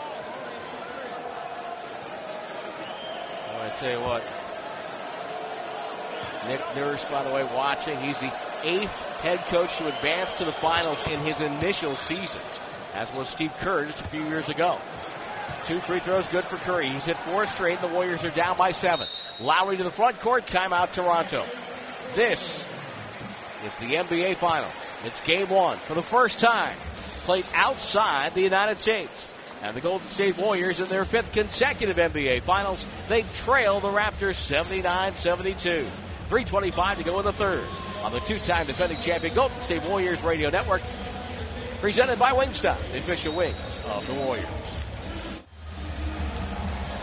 Well, I tell you what, Nick Nurse, by the way, watching. He's the eighth head coach to advance to the finals in his initial season, as was Steve Kerr just a few years ago. Two free throws good for Curry. He's hit four straight, and the Warriors are down by seven. Lowry to the front court, timeout Toronto. This is the NBA Finals. It's game one for the first time played outside the United States. And the Golden State Warriors in their fifth consecutive NBA Finals, they trail the Raptors 79 72. 325 to go in the third on the two time defending champion Golden State Warriors Radio Network. Presented by Wingstop, the official wings of the Warriors.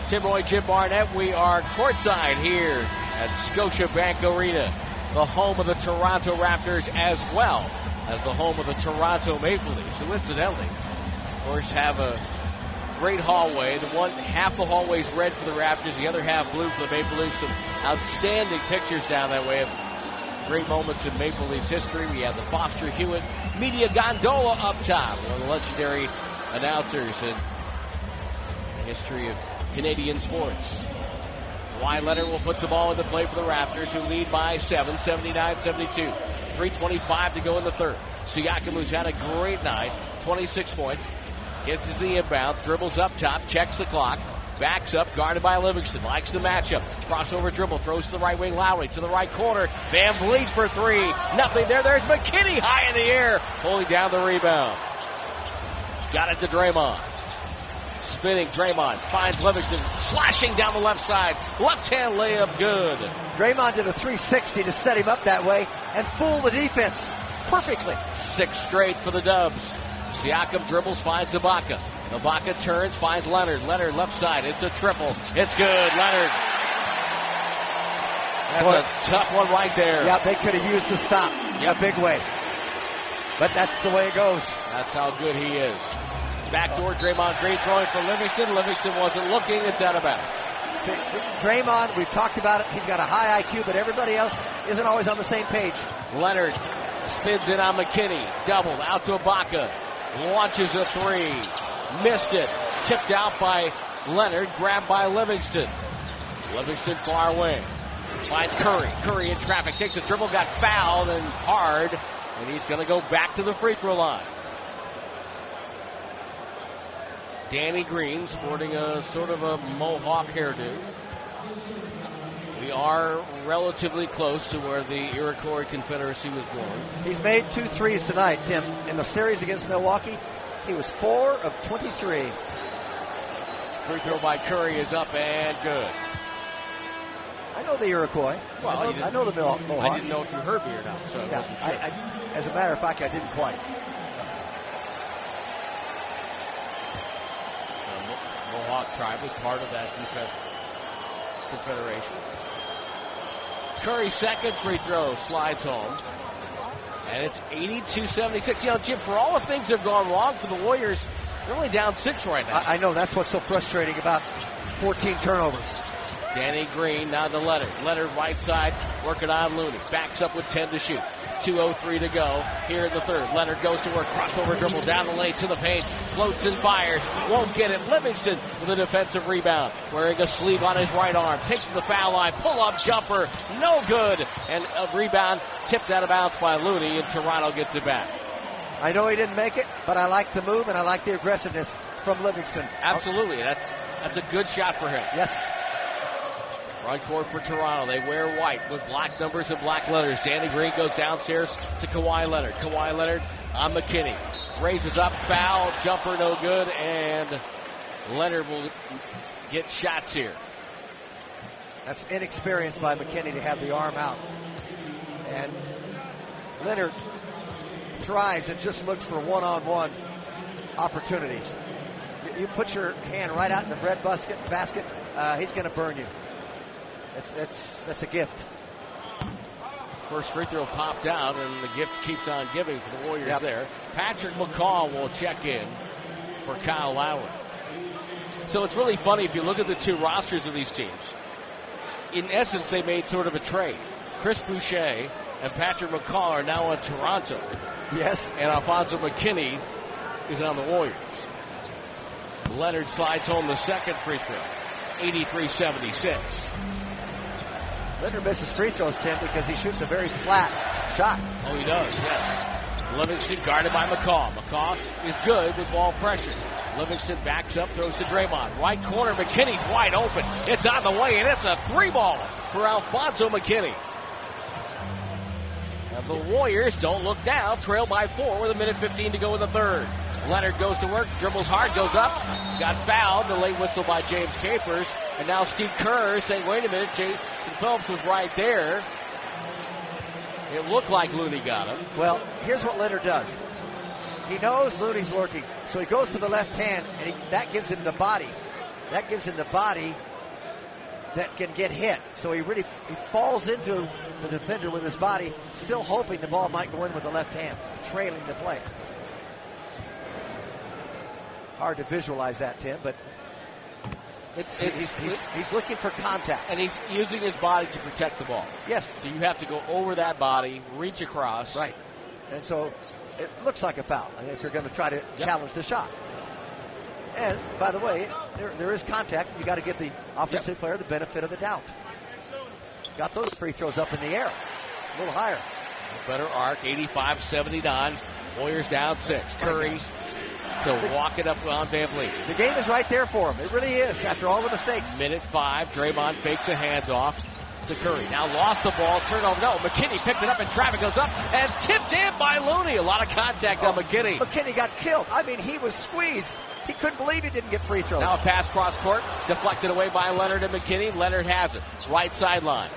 Tim Roye, Jim Barnett, we are courtside here at Scotiabank Arena, the home of the Toronto Raptors as well as the home of the Toronto Maple Leafs, who incidentally, of course, have a great hallway. The one half the hallway is red for the Raptors, the other half blue for the Maple Leafs. Some outstanding pictures down that way of great moments in Maple Leafs history. We have the Foster Hewitt Media Gondola up top, one of the legendary announcers in the history of Canadian sports. Kawhi Leonard will put the ball into play for the Raptors, who lead by 7, 79 72. 3.25 to go in the third. Siakam, who's had a great night, 26 points, gets his the inbounds, dribbles up top, checks the clock, backs up, guarded by Livingston, likes the matchup. Crossover dribble, throws to the right wing, Lowry to the right corner. VanVleet for three. Nothing there. There's McKinnie high in the air, pulling down the rebound. Got it to Draymond. Spinning Draymond finds Livingston slashing down the left side. Left hand layup good. Draymond did a 360 to set him up that way and fool the defense perfectly. Six straight for the Dubs. Siakam dribbles, finds Ibaka. Ibaka turns, finds Leonard. Leonard left side. It's a triple. It's good. Leonard. That's Boy, a tough one right there. Yeah, they could have used the stop yep. a big way. But that's the way it goes. That's how good he is. Backdoor Draymond Green throwing for Livingston. Livingston wasn't looking. It's out of bounds. Draymond, we've talked about it. He's got a high IQ, but everybody else isn't always on the same page. Leonard spins it on McKinnie. Doubled out to Ibaka. Launches a three. Missed it. Tipped out by Leonard. Grabbed by Livingston. Livingston far away. Finds Curry. Curry in traffic. Takes a dribble. Got fouled and hard. And he's going to go back to the free throw line. Danny Green sporting a sort of a mohawk hairdo. We are relatively close to where the Iroquois Confederacy was born. He's made two threes tonight, Tim. In the series against Milwaukee, he was four of 23. Free throw by Curry is up and good. I know the Iroquois. Well, I know, I know the Mohawks. I didn't know if you heard me or not, so yeah, I, sure. I, as a matter of fact, I didn't quite. Mohawk tribe was part of that confederation. Curry second free throw slides home. And it's 82-76. You know, Jim, for all the things that have gone wrong for the Warriors, they're only down six right now. I, I know. That's what's so frustrating about 14 turnovers. Danny Green now to Leonard. Leonard right side, working on Looney. Backs up with 10 to shoot. 2.03 to go here in the third. Leonard goes to work, crossover dribble down the lane to the paint, floats and fires, won't get it. Livingston with a defensive rebound, wearing a sleeve on his right arm, takes to the foul line, pull up jumper, no good, and a rebound tipped out of bounds by Looney, and Toronto gets it back. I know he didn't make it, but I like the move and I like the aggressiveness from Livingston. Absolutely, that's that's a good shot for him. Yes. Front court for Toronto. They wear white with black numbers and black letters. Danny Green goes downstairs to Kawhi Leonard. Kawhi Leonard on McKinnie. Raises up, foul, jumper no good, and Leonard will get shots here. That's inexperienced by McKinnie to have the arm out. And Leonard thrives and just looks for one on one opportunities. You put your hand right out in the bread basket, basket uh, he's going to burn you. That's that's that's a gift. First free throw popped out, and the gift keeps on giving for the Warriors yep. there. Patrick McCaw will check in for Kyle Lowry. So it's really funny if you look at the two rosters of these teams. In essence, they made sort of a trade. Chris Boucher and Patrick McCaw are now on Toronto. Yes. And Alfonzo McKinnie is on the Warriors. Leonard slides home the second free throw. 83 76. Leonard misses free throws, Tim, because he shoots a very flat shot. Oh, he does, yes. Livingston guarded by McCaw. McCaw is good with ball pressure. Livingston backs up, throws to Draymond. Right corner, McKinnie's wide open. It's on the way, and it's a three ball for Alfonzo McKinnie. And the Warriors don't look down, trail by four with a minute 15 to go in the third. Leonard goes to work, dribbles hard, goes up, got fouled, the late whistle by James Capers, and now Steve Kerr saying, wait a minute, Jason Phillips was right there. It looked like Looney got him. Well, here's what Leonard does. He knows Looney's lurking, so he goes to the left hand, and he, that gives him the body. That gives him the body that can get hit. So he really he falls into the defender with his body, still hoping the ball might go in with the left hand, trailing the play. Hard to visualize that, Tim, but it's, it's, he's, he's, he's, looking for contact. And he's using his body to protect the ball. Yes. So you have to go over that body, reach across. Right. And so it looks like a foul if you're going to try to yep. challenge the shot. And by the way, there, there is contact. You got to give the offensive yep. player the benefit of the doubt. Got those free throws up in the air, a little higher. A better arc, 85 79. Warriors down six. Curry to walk it up on VanVleet. The game is right there for him. It really is after all the mistakes. Minute five. Draymond fakes a handoff to Curry. Now lost the ball. Turnover. No, McKinnie picked it up and traffic goes up and it's tipped in by Looney. A lot of contact oh, on McKinnie. McKinnie got killed. I mean, he was squeezed. He couldn't believe he didn't get free throws. Now a pass cross court. Deflected away by Leonard and McKinnie. Leonard has it. Right sideline.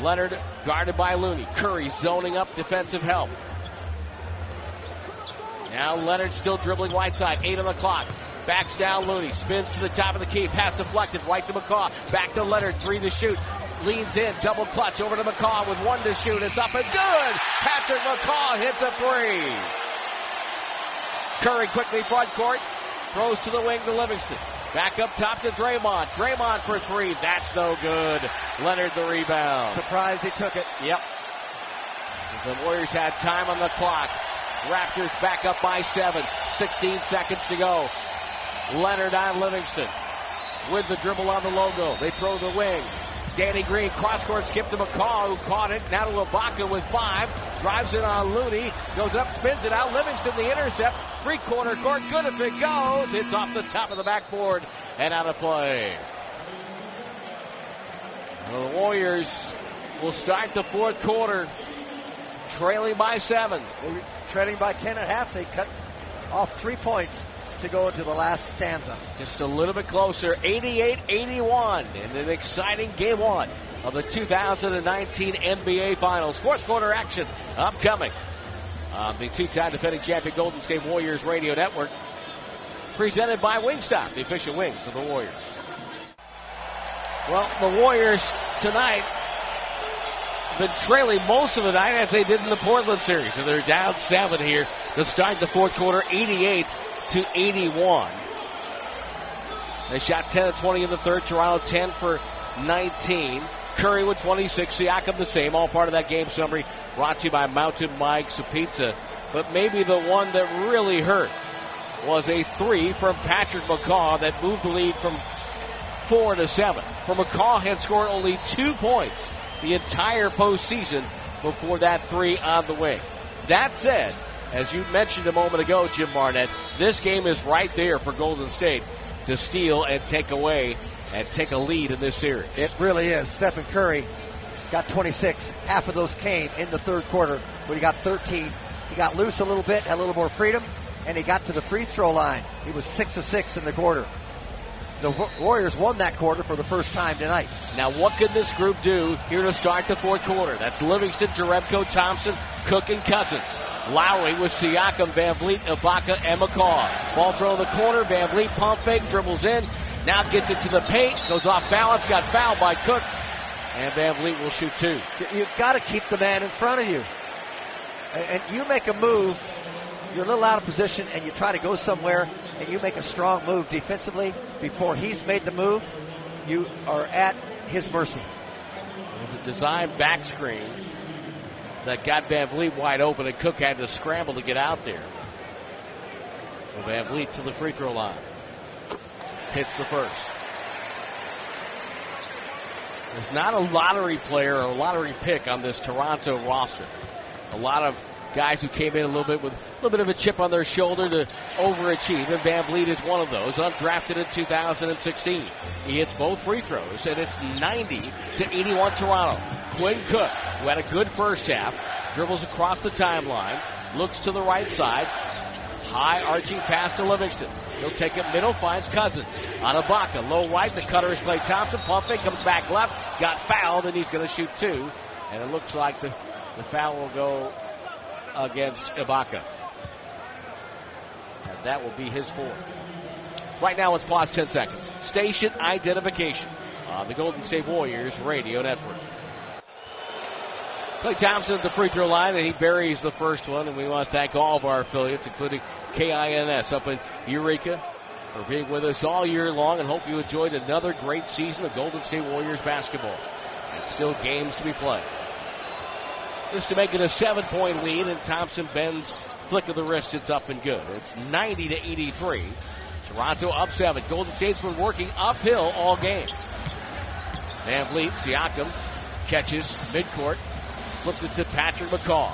Leonard guarded by Looney. Curry zoning up defensive help. Now Leonard still dribbling right side. Eight on the clock. Backs down Looney. Spins to the top of the key. Pass deflected. Right to McCaw. Back to Leonard. Three to shoot. Leans in. Double clutch over to McCaw with one to shoot. It's up and good. Patrick McCaw hits a three. Curry quickly front court. Throws to the wing to Livingston. Back up top to Draymond. Draymond for three. That's no good. Leonard the rebound. Surprised he took it. Yep. The Warriors had time on the clock. Raptors back up by seven. 16 seconds to go. Leonard on Livingston with the dribble on the logo. They throw the wing. Danny Green cross court skip to McCaw who caught it. Now to Ibaka with five. Drives it on Looney. Goes up, spins it out. Livingston the intercept. Three corner court. Good if it goes. It's off the top of the backboard and out of play. The Warriors will start the fourth quarter trailing by seven trailing by 10 and a half. They cut off three points to go into the last stanza. Just a little bit closer, 88 81 in an exciting game one of the 2019 NBA Finals. Fourth quarter action upcoming on the two time defending champion Golden State Warriors Radio Network. Presented by Wingstop, the official wings of the Warriors. Well, the Warriors tonight been trailing most of the night as they did in the Portland series. And they're down seven here to start the fourth quarter, 88 to 81. They shot 10 of 20 in the third. Toronto 10 for 19. Curry with 26. Siakam the same. All part of that game summary brought to you by Mountain Mike's Pizza. But maybe the one that really hurt was a three from Patrick McCaw that moved the lead from four to seven. For McCaw had scored only two points the entire postseason before that three on the wing. That said, as you mentioned a moment ago, Jim Barnett, this game is right there for Golden State to steal and take away and take a lead in this series. It really is. Stephen Curry got 26. Half of those came in the third quarter, but he got 13. He got loose a little bit, had a little more freedom, and he got to the free throw line. He was 6 of 6 in the quarter the Warriors won that quarter for the first time tonight. Now, what can this group do here to start the fourth quarter? That's Livingston, Jerebko, Thompson, Cook, and Cousins. Lowry with Siakam, VanVleet, Ibaka, and McCaw. Ball throw in the corner. VanVleet pump fake, dribbles in. Now gets it to the paint. Goes off balance. Got fouled by Cook. And VanVleet will shoot two. You've got to keep the man in front of you. And you make a move you're a little out of position and you try to go somewhere and you make a strong move defensively before he's made the move, you are at his mercy. It was a design back screen that got VanVleet wide open and Cook had to scramble to get out there. So VanVleet to the free throw line. Hits the first. There's not a lottery player or a lottery pick on this Toronto roster. A lot of guys who came in a little bit with a little bit of a chip on their shoulder to overachieve, and Van Vleet is one of those, undrafted in 2016. He hits both free throws, and it's 90 to 81 Toronto. Quinn Cook, who had a good first half, dribbles across the timeline, looks to the right side, high arching pass to Livingston. He'll take it middle, finds Cousins. On Ibaka, low right, the cutter is Klay Thompson, pumping, comes back left, got fouled, and he's going to shoot two. And it looks like the, the foul will go against Ibaka. And that will be his fourth. Right now, it's pause 10 seconds. Station identification on the Golden State Warriors radio network. Klay Thompson at the free throw line, and he buries the first one. And we want to thank all of our affiliates, including KINS up in Eureka, for being with us all year long and hope you enjoyed another great season of Golden State Warriors basketball. And still games to be played. Just to make it a seven point lead, and Thompson bends flick of the wrist, it's up and good. It's 90 to 83. Toronto up seven. Golden State's been working uphill all game. Van Vleet, Siakam catches midcourt, flips it to Patrick McCaw.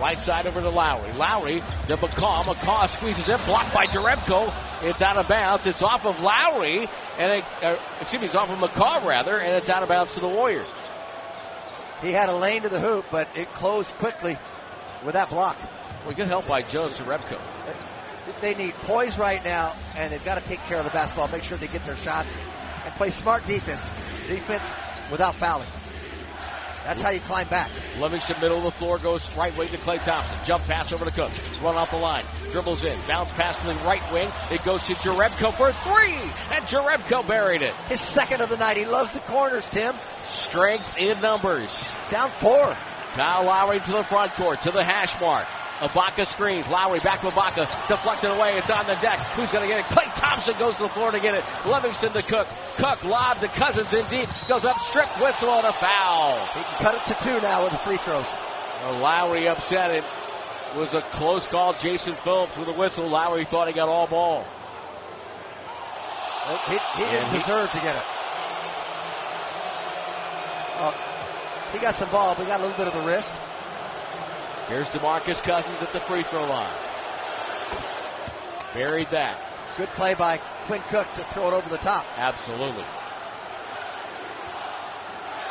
Right side over to Lowry. Lowry to McCaw. McCaw squeezes it, blocked by Jerebko. It's out of bounds. It's off of Lowry, and it, uh, excuse me, it's off of McCaw rather, and it's out of bounds to the Warriors. He had a lane to the hoop, but it closed quickly with that block. Well, good help by Joe Jerebko. They need poise right now, and they've got to take care of the basketball, make sure they get their shots, and play smart defense. Defense without fouling. That's how you climb back. Livingston, middle of the floor, goes right wing to Klay Thompson. Jump pass over to Cook. Run off the line. Dribbles in. Bounce pass to the right wing. It goes to Jerebko for three. And Jerebko buried it. His second of the night. He loves the corners, Tim. Strength in numbers. Down four. Kyle Lowry to the front court, to the hash mark. Ibaka screens. Lowry back to Ibaka. Deflected away. It's on the deck. Who's going to get it? Klay Thompson goes to the floor to get it. Livingston to Cook. Cook lob to Cousins in deep. Goes up. Strip whistle and a foul. He can cut it to two now with the free throws. Well, Lowry upset it. It was a close call. Jason Phillips with a whistle. Lowry thought he got all ball. Well, he, he didn't deserve to get it. Uh, he got some ball, but he got a little bit of the wrist. Here's DeMarcus Cousins at the free throw line. Buried that. Good play by Quinn Cook to throw it over the top. Absolutely.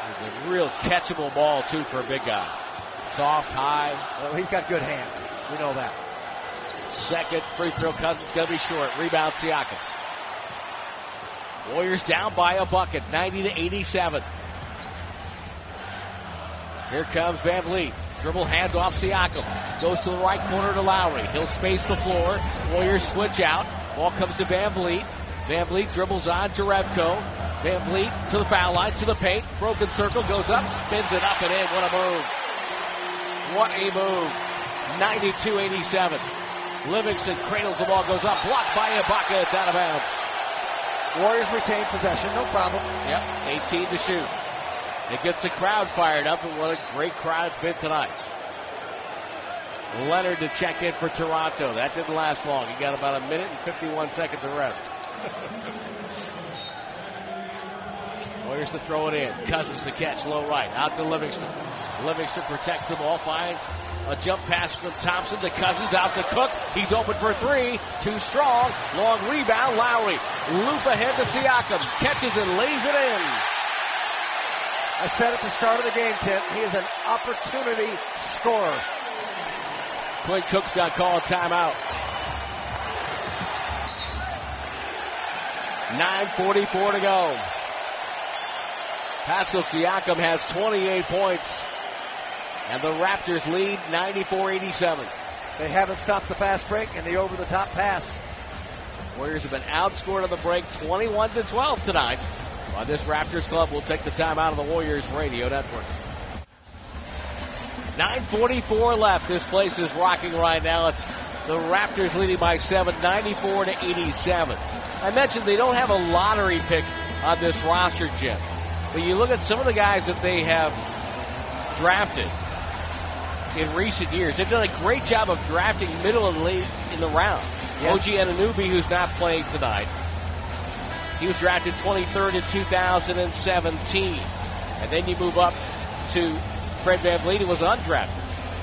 It's a real catchable ball, too, for a big guy. Soft, high. Well, he's got good hands. We know that. Second free throw Cousins going to be short. Rebound Siakam. Warriors down by a bucket, 90 to 87. Here comes Van Vleet. Dribble handoff Siakam. Goes to the right corner to Lowry. He'll space the floor. Warriors switch out. Ball comes to Van Vleet. Van Vleet dribbles on to Jerebko. Van Vleet to the foul line, to the paint. Broken circle goes up, spins it up and in. What a move. What a move. 92 87. Livingston cradles the ball, goes up, blocked by Ibaka. It's out of bounds. Warriors retain possession, no problem. Yep, 18 to shoot. It gets the crowd fired up, and what a great crowd it's been tonight. Leonard to check in for Toronto. That didn't last long. He got about a minute and 51 seconds of rest. Warriors to throw it in. Cousins to catch low right. Out to Livingston. Livingston protects the ball, finds a jump pass from Thompson to Cousins out to Cook. He's open for three. Too strong. Long rebound. Lowry. Loop ahead to Siakam. Catches and lays it in. I said at the start of the game, Tim, he is an opportunity scorer. Quinn Cook's got called timeout. 9.44 to go. Pascal Siakam has 28 points. And the Raptors lead 94 87. They haven't stopped the fast break and the over the top pass. Warriors have been outscored on the break 21 to 12 tonight. On this Raptors club, we'll take the time out of the Warriors radio network. 9.44 left. This place is rocking right now. It's the Raptors leading by 7, 94 to 87. I mentioned they don't have a lottery pick on this roster, Jim. But you look at some of the guys that they have drafted in recent years. They've done a great job of drafting middle and late in the round. Yes. OG Anunoby, who's not playing tonight. He was drafted 23rd in 2017. And then you move up to Fred VanVleet, who was undrafted.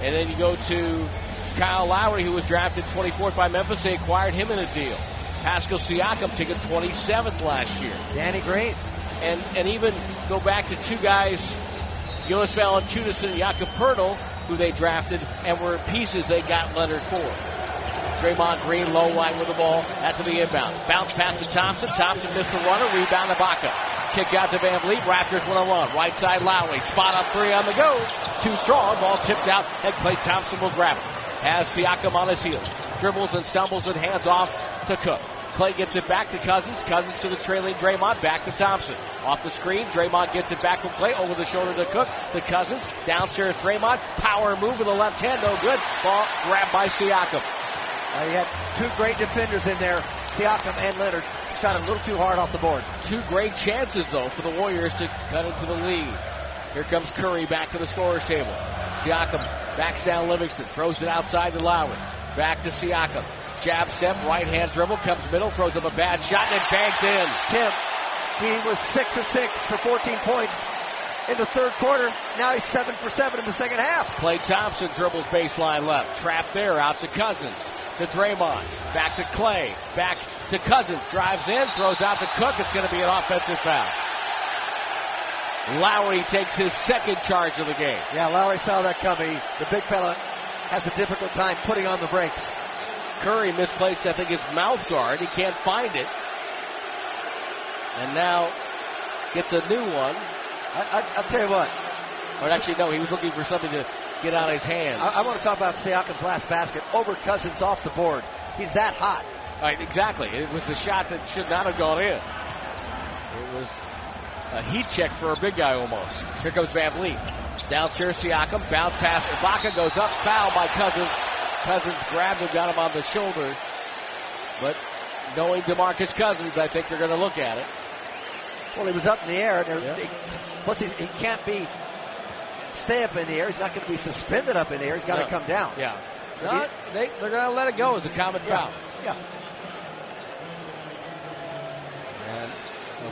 And then you go to Kyle Lowry, who was drafted 24th by Memphis. They acquired him in a deal. Pascal Siakam taken 27th last year. Danny Green. And and even go back to two guys, Jonas Valanciunas and Jakob Poeltl, who they drafted and were pieces they got Leonard for. Draymond Green low line with the ball after the inbounds. Bounce pass to Thompson. Thompson missed the runner. Rebound Ibaka. Kick out to Van Vleet. Raptors one on one. Right side Lowry. Spot up three on the go. Too strong. Ball tipped out and Klay Thompson will grab it. Has Siakam on his heels. Dribbles and stumbles and hands off to Cook. Klay gets it back to Cousins. Cousins to the trailing Draymond. Back to Thompson. Off the screen. Draymond gets it back from Klay. Over the shoulder to Cook. To Cousins. Downstairs Draymond. Power move with the left hand. No good. Ball grabbed by Siakam. Uh, you had two great defenders in there. Siakam and Leonard shot a little too hard off the board. Two great chances, though, for the Warriors to cut into the lead. Here comes Curry back to the scorer's table. Siakam backs down Livingston. Throws it outside to Lowry. Back to Siakam. Jab step, right hand dribble, comes middle, throws up a bad shot, and it banked in. Kim, he was 6 of 6 for 14 points in the third quarter. Now he's 7 for 7 in the second half. Klay Thompson dribbles baseline left. Trapped there, out to Cousins. To Draymond. Back to Klay. Back to Cousins. Drives in, throws out to Cook. It's going to be an offensive foul. Lowry takes his second charge of the game. Yeah, Lowry saw that coming. The big fella has a difficult time putting on the brakes. Curry misplaced, I think, his mouth guard. He can't find it. And now gets a new one. I, will tell you what. Or actually, no, he was looking for something to get out of his hands. I, I want to talk about Siakam's last basket over Cousins off the board. He's that hot. Right, exactly. It was a shot that should not have gone in. It was a heat check for a big guy almost. Here comes Van Vleet. Downstairs, Siakam. Bounce pass. Ibaka goes up. Foul by Cousins. Cousins grabbed him, got him on the shoulder. But knowing DeMarcus Cousins, I think they're going to look at it. Well, he was up in the air. Yeah. He, plus, he can't be stay up in the air. He's not going to be suspended up in the air. He's got to no. come down. Yeah. Not, they, they're going to let it go as a common yeah. foul. Yeah. And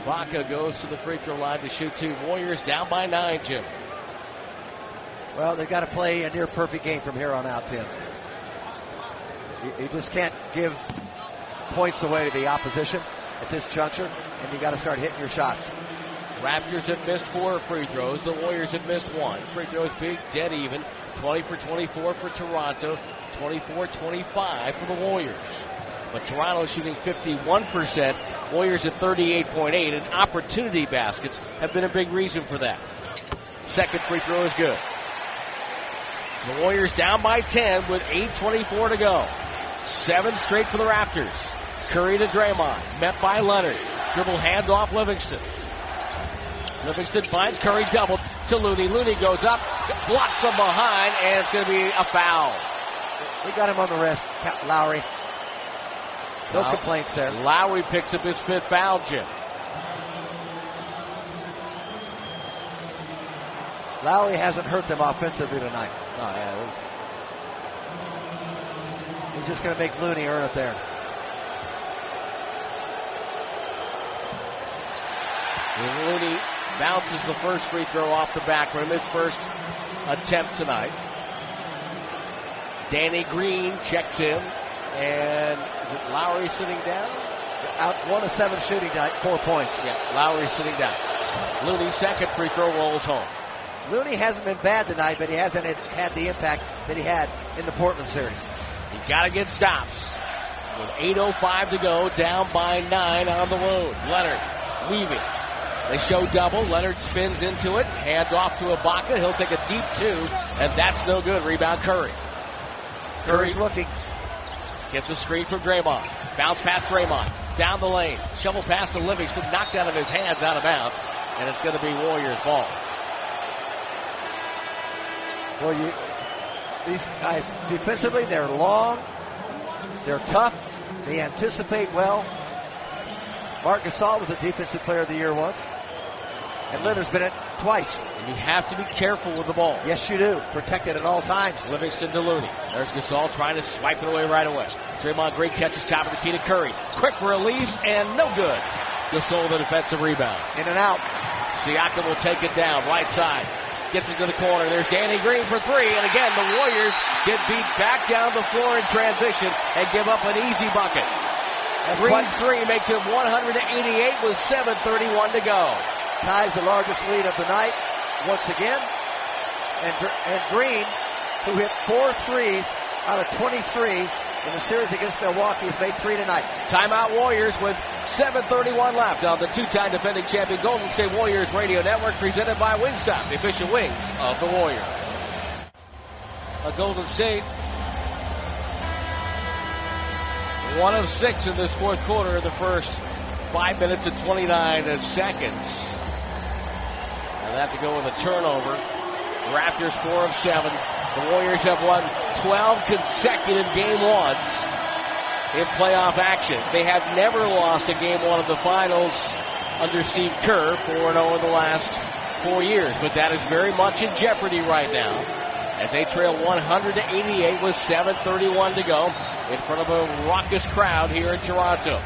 Ibaka goes to the free throw line to shoot two. Warriors down by nine, Jim. Well, they've got to play a near perfect game from here on out, Tim. You, you just can't give points away to the opposition at this juncture, and you got to start hitting your shots. Raptors have missed four free throws. The Warriors have missed one. Free throws big, dead even. 20 for 24 for Toronto, 24 25 for the Warriors. But Toronto shooting 51%, Warriors at 38.8, and opportunity baskets have been a big reason for that. Second free throw is good. The Warriors down by 10 with 8.24 to go. Seven straight for the Raptors. Curry to Draymond, met by Leonard. Dribble hand off Livingston. Livingston finds Curry double to Looney. Looney goes up, blocked from behind, and it's going to be a foul. We got him on the wrist, Lowry. No complaints there. Lowry picks up his fifth foul, Jim. Lowry hasn't hurt them offensively tonight. Oh, yeah. He's just going to make Looney earn it there. Looney bounces the first free throw off the back rim, his first attempt tonight. Danny Green checks in, and is it Lowry sitting down? Out one of seven shooting tonight, four points. Yeah, Lowry sitting down. Looney second free throw rolls home. Looney hasn't been bad tonight, but he hasn't had the impact that he had in the Portland series. He got to get stops. With 8.05 to go, down by nine on the road. Leonard weaving, they show double. Leonard spins into it. Hand off to Ibaka. He'll take a deep two, and that's no good. Rebound Curry. Curry's looking. Gets a screen from Draymond. Bounce past Draymond. Down the lane. Shovel pass to Livingston. Knocked out of his hands out of bounds. And it's going to be Warriors ball. Well, you, these guys defensively, they're long, they're tough, they anticipate well. Marc Gasol was a defensive player of the year once. And Leonard's been it twice. And you have to be careful with the ball. Yes, you do. Protect it at all times. Livingston to Looney. There's Gasol trying to swipe it away right away. Draymond great catches top of the key to Curry. Quick release and no good. Gasol the defensive rebound. In and out. Siakam will take it down, right side. Gets it to the corner. There's Danny Green for three. And again, the Warriors get beat back down the floor in transition and give up an easy bucket. That's Green's three makes it 188 with 7.31 to go. Ties the largest lead of the night once again. And, and Green, who hit four threes out of 23 in the series against Milwaukee, has made three tonight. Timeout Warriors with 7.31 left on the two-time defending champion Golden State Warriors Radio Network presented by Wingstop, the official wings of the Warriors. A Golden State one of six in this fourth quarter, of the first five minutes and 29 seconds. They have to go with a turnover. Raptors four of seven. The Warriors have won 12 consecutive game ones in playoff action. They have never lost a game one of the finals under Steve Kerr, 4 0 in the last four years. But that is very much in jeopardy right now as they trail 188 with 7.31 to go in front of a raucous crowd here in Toronto.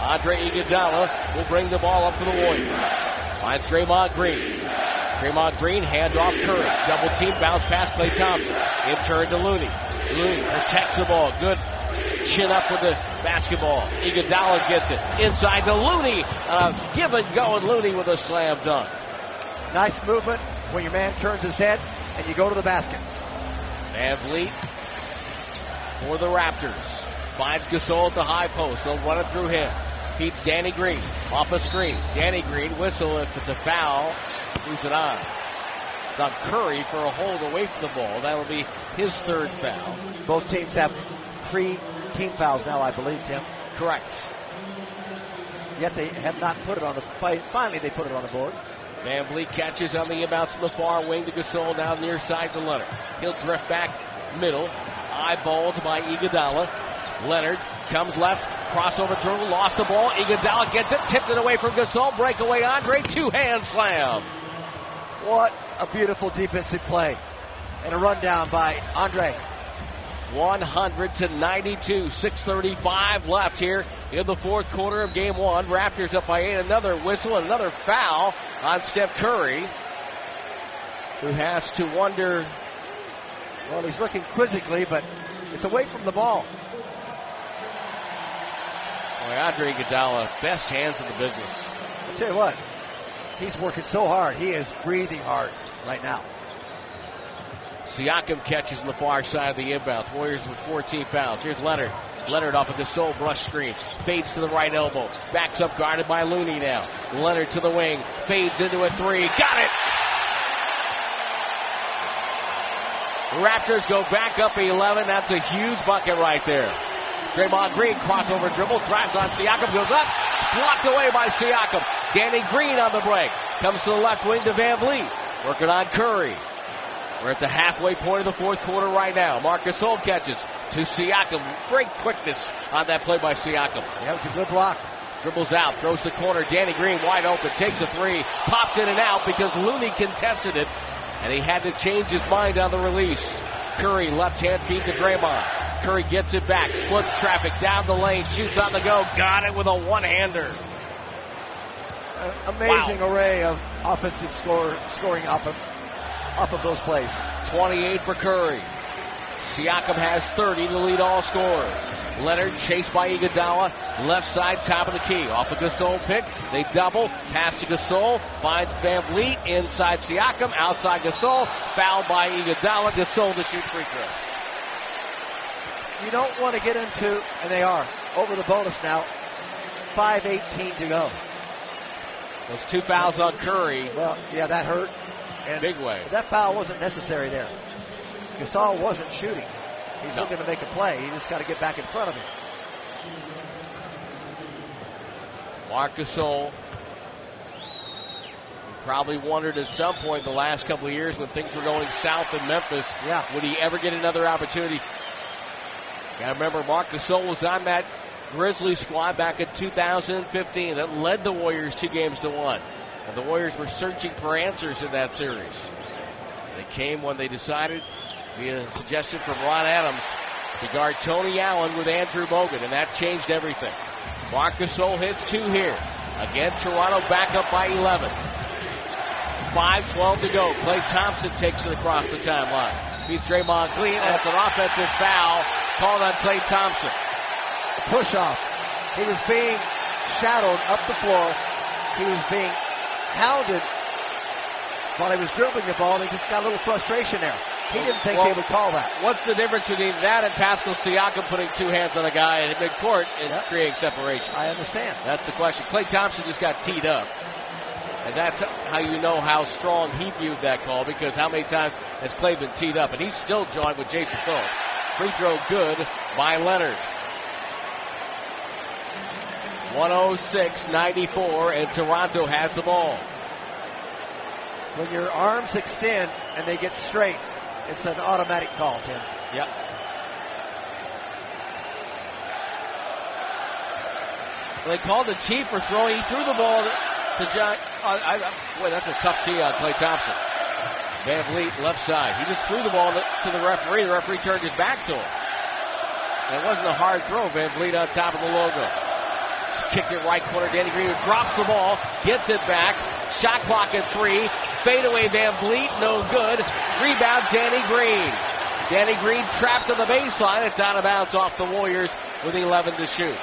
Andre Iguodala will bring the ball up to the Warriors. Finds Draymond Green. Draymond Green, hand off Curry. Double team, bounce pass, Klay Thompson. In turn to Looney. Looney protects the ball. Good chin up with the basketball. Iguodala gets it. Inside to Looney. Uh, give and go, and Looney with a slam dunk. Nice movement when your man turns his head and you go to the basket. Van Vleet for the Raptors. Finds Gasol at the high post. They'll run it through him. Beats Danny Green off a screen. Danny Green whistle if it's a foul. Who's it on? It's on Curry for a hold away from the ball. That'll be his third foul. Both teams have three team fouls now, I believe, Tim. Correct. Yet they have not put it on the fight. Finally, they put it on the board. Van Vleet catches on the inbounds from the far wing to Gasol down near side to Leonard. He'll drift back middle, eyeballed by Iguodala. Leonard comes left, crossover dribble, lost the ball. Iguodala gets it, tipped it away from Gasol. Breakaway Andre, two hand slam. What a beautiful defensive play and a rundown by Andre. 100 to 92, 6:35 left here in the fourth quarter of Game One. Raptors up by eight. Another whistle, another foul on Steph Curry, who has to wonder. Well, he's looking quizzically, but it's away from the ball. Boy, Andre Iguodala, best hands in the business. I'll tell you what, he's working so hard. He is breathing hard right now. Siakam catches on the far side of the inbounds. Warriors with 14 fouls. Here's Leonard. Leonard off of the sole brush screen. Fades to the right elbow. Backs up guarded by Looney now. Leonard to the wing. Fades into a three. Got it! Raptors go back up 11. That's a huge bucket right there. Draymond Green crossover dribble. Drives on Siakam. Goes up. Blocked away by Siakam. Danny Green on the break. Comes to the left wing to Van Vleet, Working on Curry. We're at the halfway point of the fourth quarter right now. Marcus Gasol catches to Siakam. Great quickness on that play by Siakam. Yeah, it was a good block. Dribbles out, throws the corner. Danny Green wide open, takes a three, popped in and out because Looney contested it, and he had to change his mind on the release. Curry left hand feed to Draymond. Curry gets it back, splits traffic down the lane, shoots on the go, got it with a one hander. Amazing wow. array of offensive score, scoring off of, off of those plays. 28 for Curry. Siakam has 30 to lead all scorers. Leonard chased by Iguodala, left side, top of the key. Off a Gasol pick, they double, pass to Gasol, finds Van Vleet, inside Siakam, outside Gasol, fouled by Iguodala, Gasol to shoot free throw. You don't want to get into, and they are, over the bonus now. 5.18 to go. Those two fouls on Curry. Well, yeah, that hurt. And Big way. That foul wasn't necessary there. Gasol wasn't shooting. He's no. looking to make a play. He just got to get back in front of him. Marc Gasol probably wondered at some point the last couple of years when things were going south in Memphis, yeah. would he ever get another opportunity? Got to remember, Marc Gasol was on that Grizzlies squad back in 2015 that led the Warriors two games to one. And the Warriors were searching for answers in that series. They came when they decided via suggestion from Ron Adams to guard Tony Allen with Andrew Bogut, and that changed everything. Marc Gasol hits two here. Again, Toronto back up by 11. 5-12 to go. Klay Thompson takes it across the timeline. Beats Draymond Green. That's an offensive foul called on Klay Thompson. Push off. He was being shadowed up the floor. He was being hounded while he was dribbling the ball, and he just got a little frustration there. He didn't think Well, they would call that. What's the difference between that and Pascal Siakam putting two hands on a guy in midcourt and Yep. creating separation? I understand. That's the question. Klay Thompson just got teed up. And that's how you know how strong he viewed that call because how many times has Klay been teed up? And he's still joined with Jason Phillips. Free throw good by Leonard. 106 94, and Toronto has the ball. When your arms extend and they get straight, it's an automatic call, Tim. Yep. They called the chief for throwing. He threw the ball to, John. Uh, I, boy, that's a tough tee on Klay Thompson. Van Vleet left side. He just threw the ball to, the referee. The referee turned his back to him. And it wasn't a hard throw. Van Vleet on top of the logo. Just kicked it right corner. Danny Green drops the ball, gets it back. Shot clock at three. Fadeaway Van Vleet, no good. Rebound Danny Green. Danny Green trapped on the baseline. It's out of bounds off the Warriors with 11 to shoot.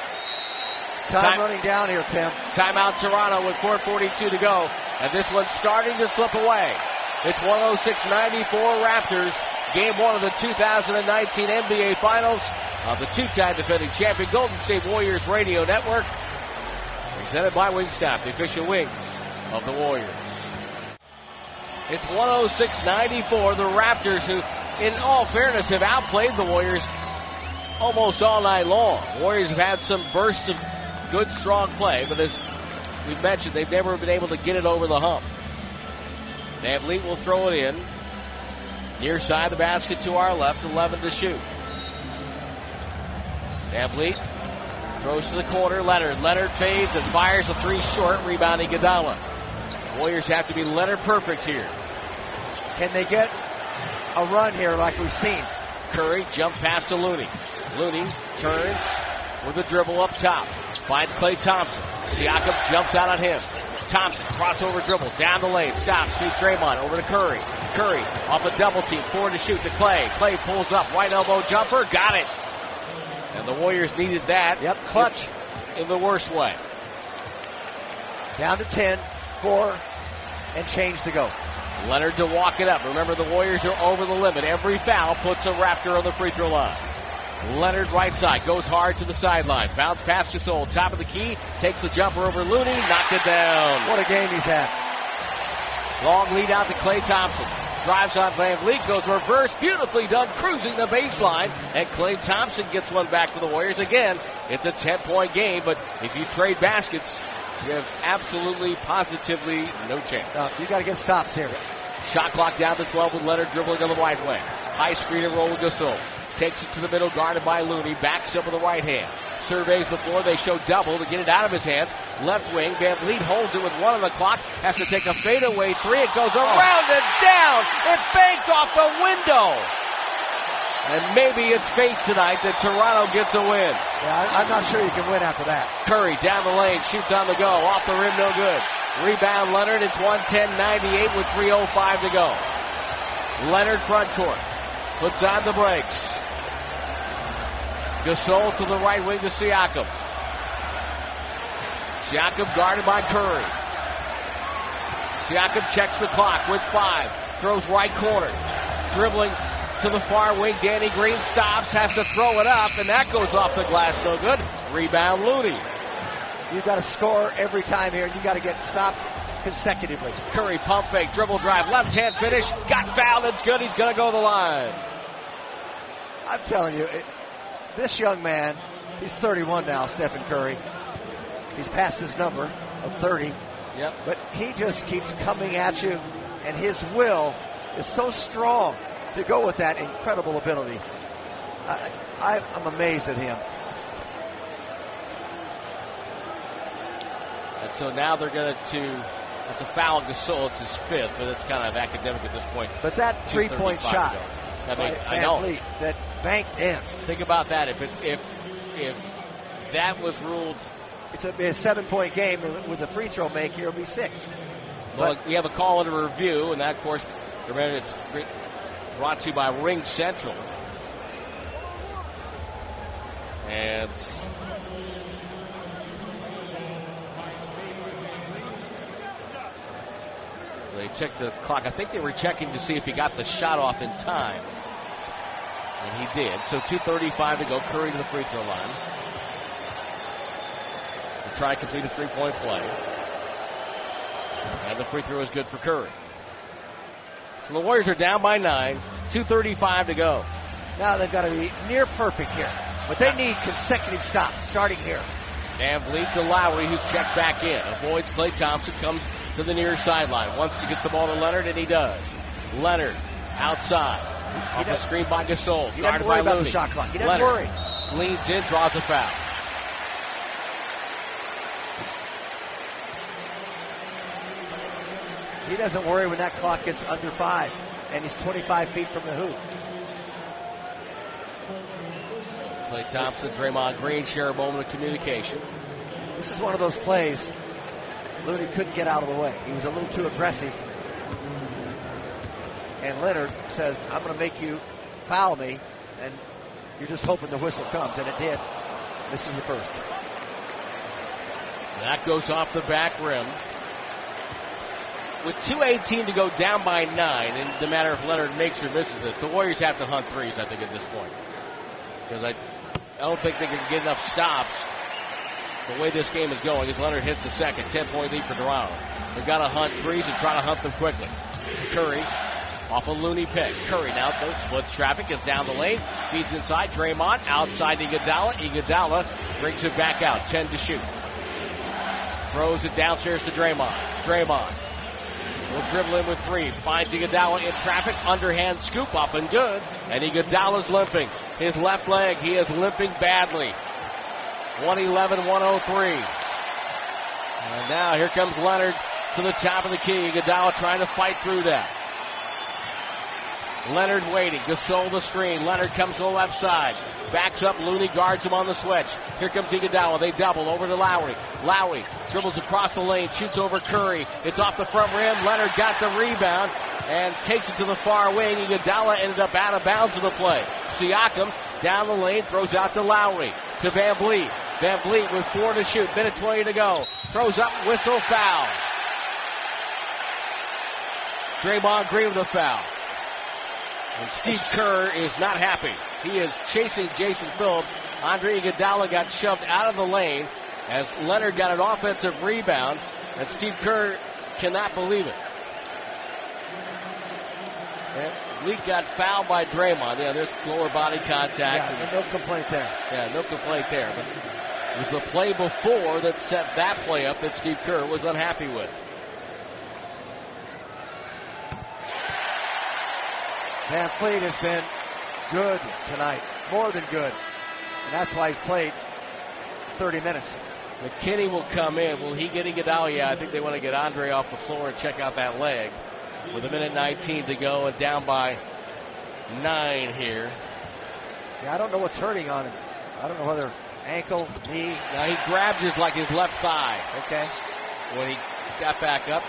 Time, Time- running down here, Tim. Timeout Toronto with 4.42 to go. And this one's starting to slip away. It's 106-94 Raptors. Game one of the 2019 NBA Finals of the two-time defending champion Golden State Warriors Radio Network. Presented by Wingstop, the official wings of the Warriors. It's 106-94. The Raptors, who, in all fairness, have outplayed the Warriors almost all night long. Warriors have had some bursts of good, strong play, but as we've mentioned, they've never been able to get it over the hump. Van Vleet will throw it in. Near side of the basket to our left, 11 to shoot. Van Vleet throws to the corner. Leonard. Leonard fades and fires a three short, rebound Iguodala. Warriors have to be Leonard perfect here. Can they get a run here like we've seen? Curry jump pass to Looney. Looney turns with a dribble up top. Finds Klay Thompson. Siakam jumps out on him. Thompson crossover dribble down the lane. Stops. Feeds Draymond over to Curry. Curry off a double team. Four to shoot to Klay. Klay pulls up. Right elbow jumper. Got it. And the Warriors needed that. Yep, clutch. In the worst way. Down to 10, 4, and change to go. Leonard to walk it up. Remember, the Warriors are over the limit. Every foul puts a Raptor on the free throw line. Leonard right side goes hard to the sideline. Bounce pass to Soul. Top of the key. Takes the jumper over Looney. Knocked it down. What a game he's had. Long lead out to Klay Thompson. Drives on Van Vleet. Goes reverse. Beautifully done. Cruising the baseline. And Klay Thompson gets one back for the Warriors. Again, it's a 10 point game, but if you trade baskets, you have absolutely, positively no chance. Uh, you got to get stops here. Shot clock down to 12 with Leonard dribbling on the right wing. High screen and roll with Gasol. Takes it to the middle, guarded by Looney. Backs up with the right hand. Surveys the floor. They show double to get it out of his hands. Left wing. Van Vleet holds it with one on the clock. Has to take a fadeaway three. It goes oh. around and down. It banked off the window. And maybe it's fate tonight that Toronto gets a win. Yeah, I'm not sure you can win after that. Curry down the lane, shoots on the go, off the rim, no good. Rebound Leonard, it's 110-98 with 3.05 to go. Leonard front court, puts on the brakes. Gasol to the right wing to Siakam. Siakam guarded by Curry. Siakam checks the clock with five, throws right corner, dribbling to the far wing. Danny Green stops, has to throw it up, and that goes off the glass, no good. Rebound Looney. You've got to score every time here, and you got to get stops consecutively. Curry pump fake, dribble drive, left hand finish, got fouled, it's good, he's going to go to the line. I'm telling you, it, this young man, he's 31 now, Stephen Curry. He's passed his number of 30. Yep. But he just keeps coming at you, and his will is so strong to go with that incredible ability. I, I, I'm amazed at him. And so now they're going to, that's a foul Gasol, it's his fifth, but it's kind of academic at this point. But that three point shot. I mean, I know. That banked in. Think about that. If it, if if that was ruled, It's a, a seven point game with a free throw make here. It'll be six. Well, we have a call and a review, and that, of course, remember it's brought to you by RingCentral. And they checked the clock. I think they were checking to see if he got the shot off in time. And he did. So 2.35 to go. Curry to the free throw line. To try to complete a three point play. And the free throw is good for Curry. So the Warriors are down by nine. 2.35 to go. Now they've got to be near perfect here. But they need consecutive stops starting here. Van Vleet to Lowry, who's checked back in. Avoids Klay Thompson, comes to the near sideline. Wants to get the ball to Leonard, and he does. Leonard outside. He Off the screen by Gasol. He doesn't worry about Looney. the shot clock. He doesn't Leonard worry. Leans in, draws a foul. He doesn't worry when that clock gets under five, and he's 25 feet from the hoop. Klay Thompson, Draymond Green share a moment of communication. This is one of those plays Looney couldn't get out of the way. He was a little too aggressive. And Leonard says, I'm going to make you foul me, and you're just hoping the whistle comes, and it did. This is the first. That goes off the back rim. With 2.18 to go down by nine, and no matter if Leonard makes or misses this, the Warriors have to hunt threes, I think, at this point. Because I, I don't think they can get enough stops the way this game is going as Leonard hits the second. 10 point lead for Toronto. They've got to hunt threes and try to hunt them quickly. Curry off a Looney pick. Curry now goes, splits traffic, gets down the lane, feeds inside. Draymond outside Iguodala. Iguodala brings it back out. 10 to shoot. Throws it downstairs to Draymond. Draymond will dribble in with three. Finds Iguodala in traffic. Underhand scoop up and good. And Iguodala's limping. His left leg, he is limping badly. 111 103. And now here comes Leonard to the top of the key. Iguodala trying to fight through that. Leonard waiting. Gasol the screen. Leonard comes to the left side. Backs up. Looney guards him on the switch. Here comes Iguodala. They double over to Lowry. Lowry dribbles across the lane. Shoots over Curry. It's off the front rim. Leonard got the rebound and takes it to the far wing. Iguodala ended up out of bounds of the play. Siakam down the lane. Throws out to Lowry. To Van Vleet. Van Vleet with four to shoot. Minute 20 to go. Throws up. Whistle. Foul. Draymond Green with a foul. And Steve Kerr is not happy. He is chasing Jason Phillips. Andre Iguodala got shoved out of the lane as Leonard got an offensive rebound, and Steve Kerr cannot believe it. Van Vleet got fouled by Draymond. Yeah, there's lower body contact. Yeah, no complaint there. Yeah, no complaint there. But it was the play before that set that play up that Steve Kerr was unhappy with. Van Vleet has been good tonight, more than good. And that's why he's played 30 minutes. McKinnie will come in. Will he get Iguodala? Yeah, I think they want to get Andre off the floor and check out that leg. With a minute 19 to go and down by nine here. Yeah, I don't know what's hurting on him. I don't know whether ankle, knee. Now he grabbed his like his left thigh. Okay. When he got back up,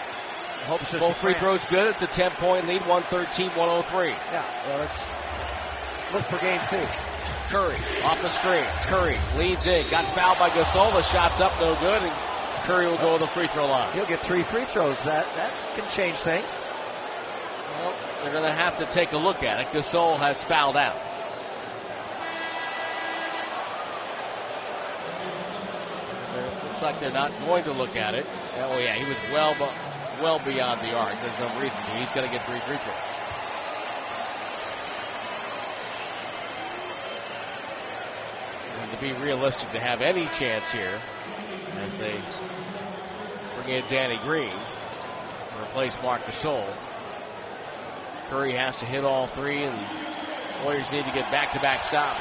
hope Both free throws good. It's a 10 point lead, 113 103. Yeah, well, let's look for game two. Curry off the screen. Curry leads in. Got fouled by Gasol. The shot's up, no good. And Curry will go to the free throw line. He'll get three free throws. That that can change things. Well, they're going to have to take a look at it. Gasol has fouled out. Looks like they're not going to look at it. Oh yeah, he was well well beyond the arc. There's no reason to. He's going to get three free throws. And to be realistic, to have any chance here, as they bring in Danny Green to replace Marc Gasol, Curry has to hit all three, and Warriors need to get back-to-back stops.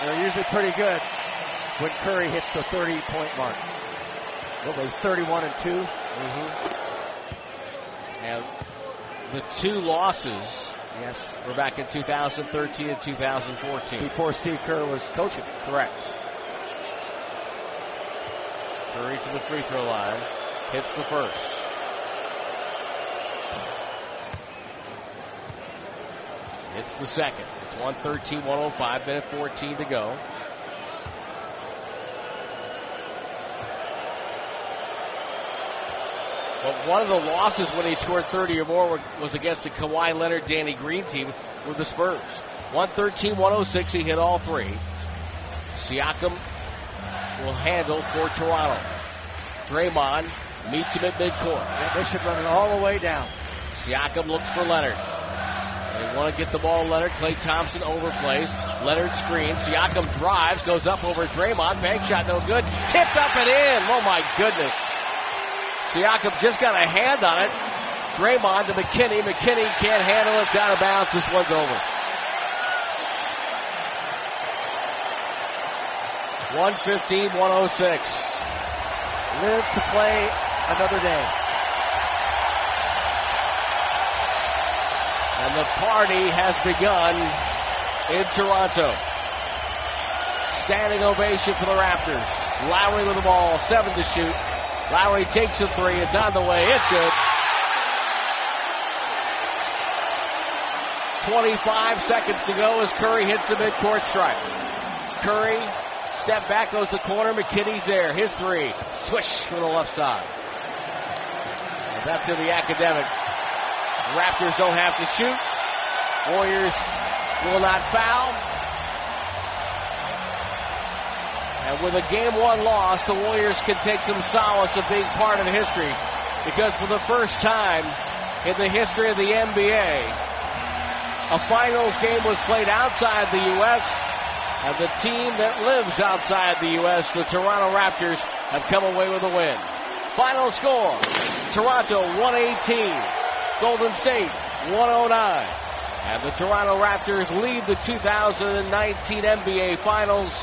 They're usually pretty good when Curry hits the 30-point mark. What were 31 and 2? Mm-hmm. And the two losses yes. were back in 2013 and 2014. Before Steve Kerr was coaching. Correct. Curry to the free throw line. Hits the first. It's the second. It's 113 105, minute 14 to go. But one of the losses when he scored 30 or more was against a Kawhi Leonard, Danny Green team with the Spurs. 113 106, he hit all three. Siakam will handle for Toronto. Draymond meets him at midcourt. Yeah, they should run it all the way down. Siakam looks for Leonard. They want to get the ball Leonard. Klay Thompson overplays. Leonard screens. Siakam drives, goes up over Draymond. Bank shot no good. Tipped up and in. Oh my goodness. Siakam just got a hand on it. Draymond to McKinnie. McKinnie can't handle it. It's out of bounds. This one's over. 115, 106. Live to play another day. And the party has begun in Toronto. Standing ovation for the Raptors. Lowry with the ball, seven to shoot. Lowry takes a three. It's on the way. It's good. 25 seconds to go as Curry hits the midcourt stripe. Curry, step back, goes the corner. McKinnie's there. His three. Swish from the left side. And that's in the academic. Raptors don't have to shoot. Warriors will not foul. And with a game one loss, the Warriors can take some solace of being part of history because for the first time in the history of the NBA, a finals game was played outside the U.S., and the team that lives outside the U.S., the Toronto Raptors, have come away with a win. Final score Toronto 118, Golden State 109. And the Toronto Raptors lead the 2019 NBA Finals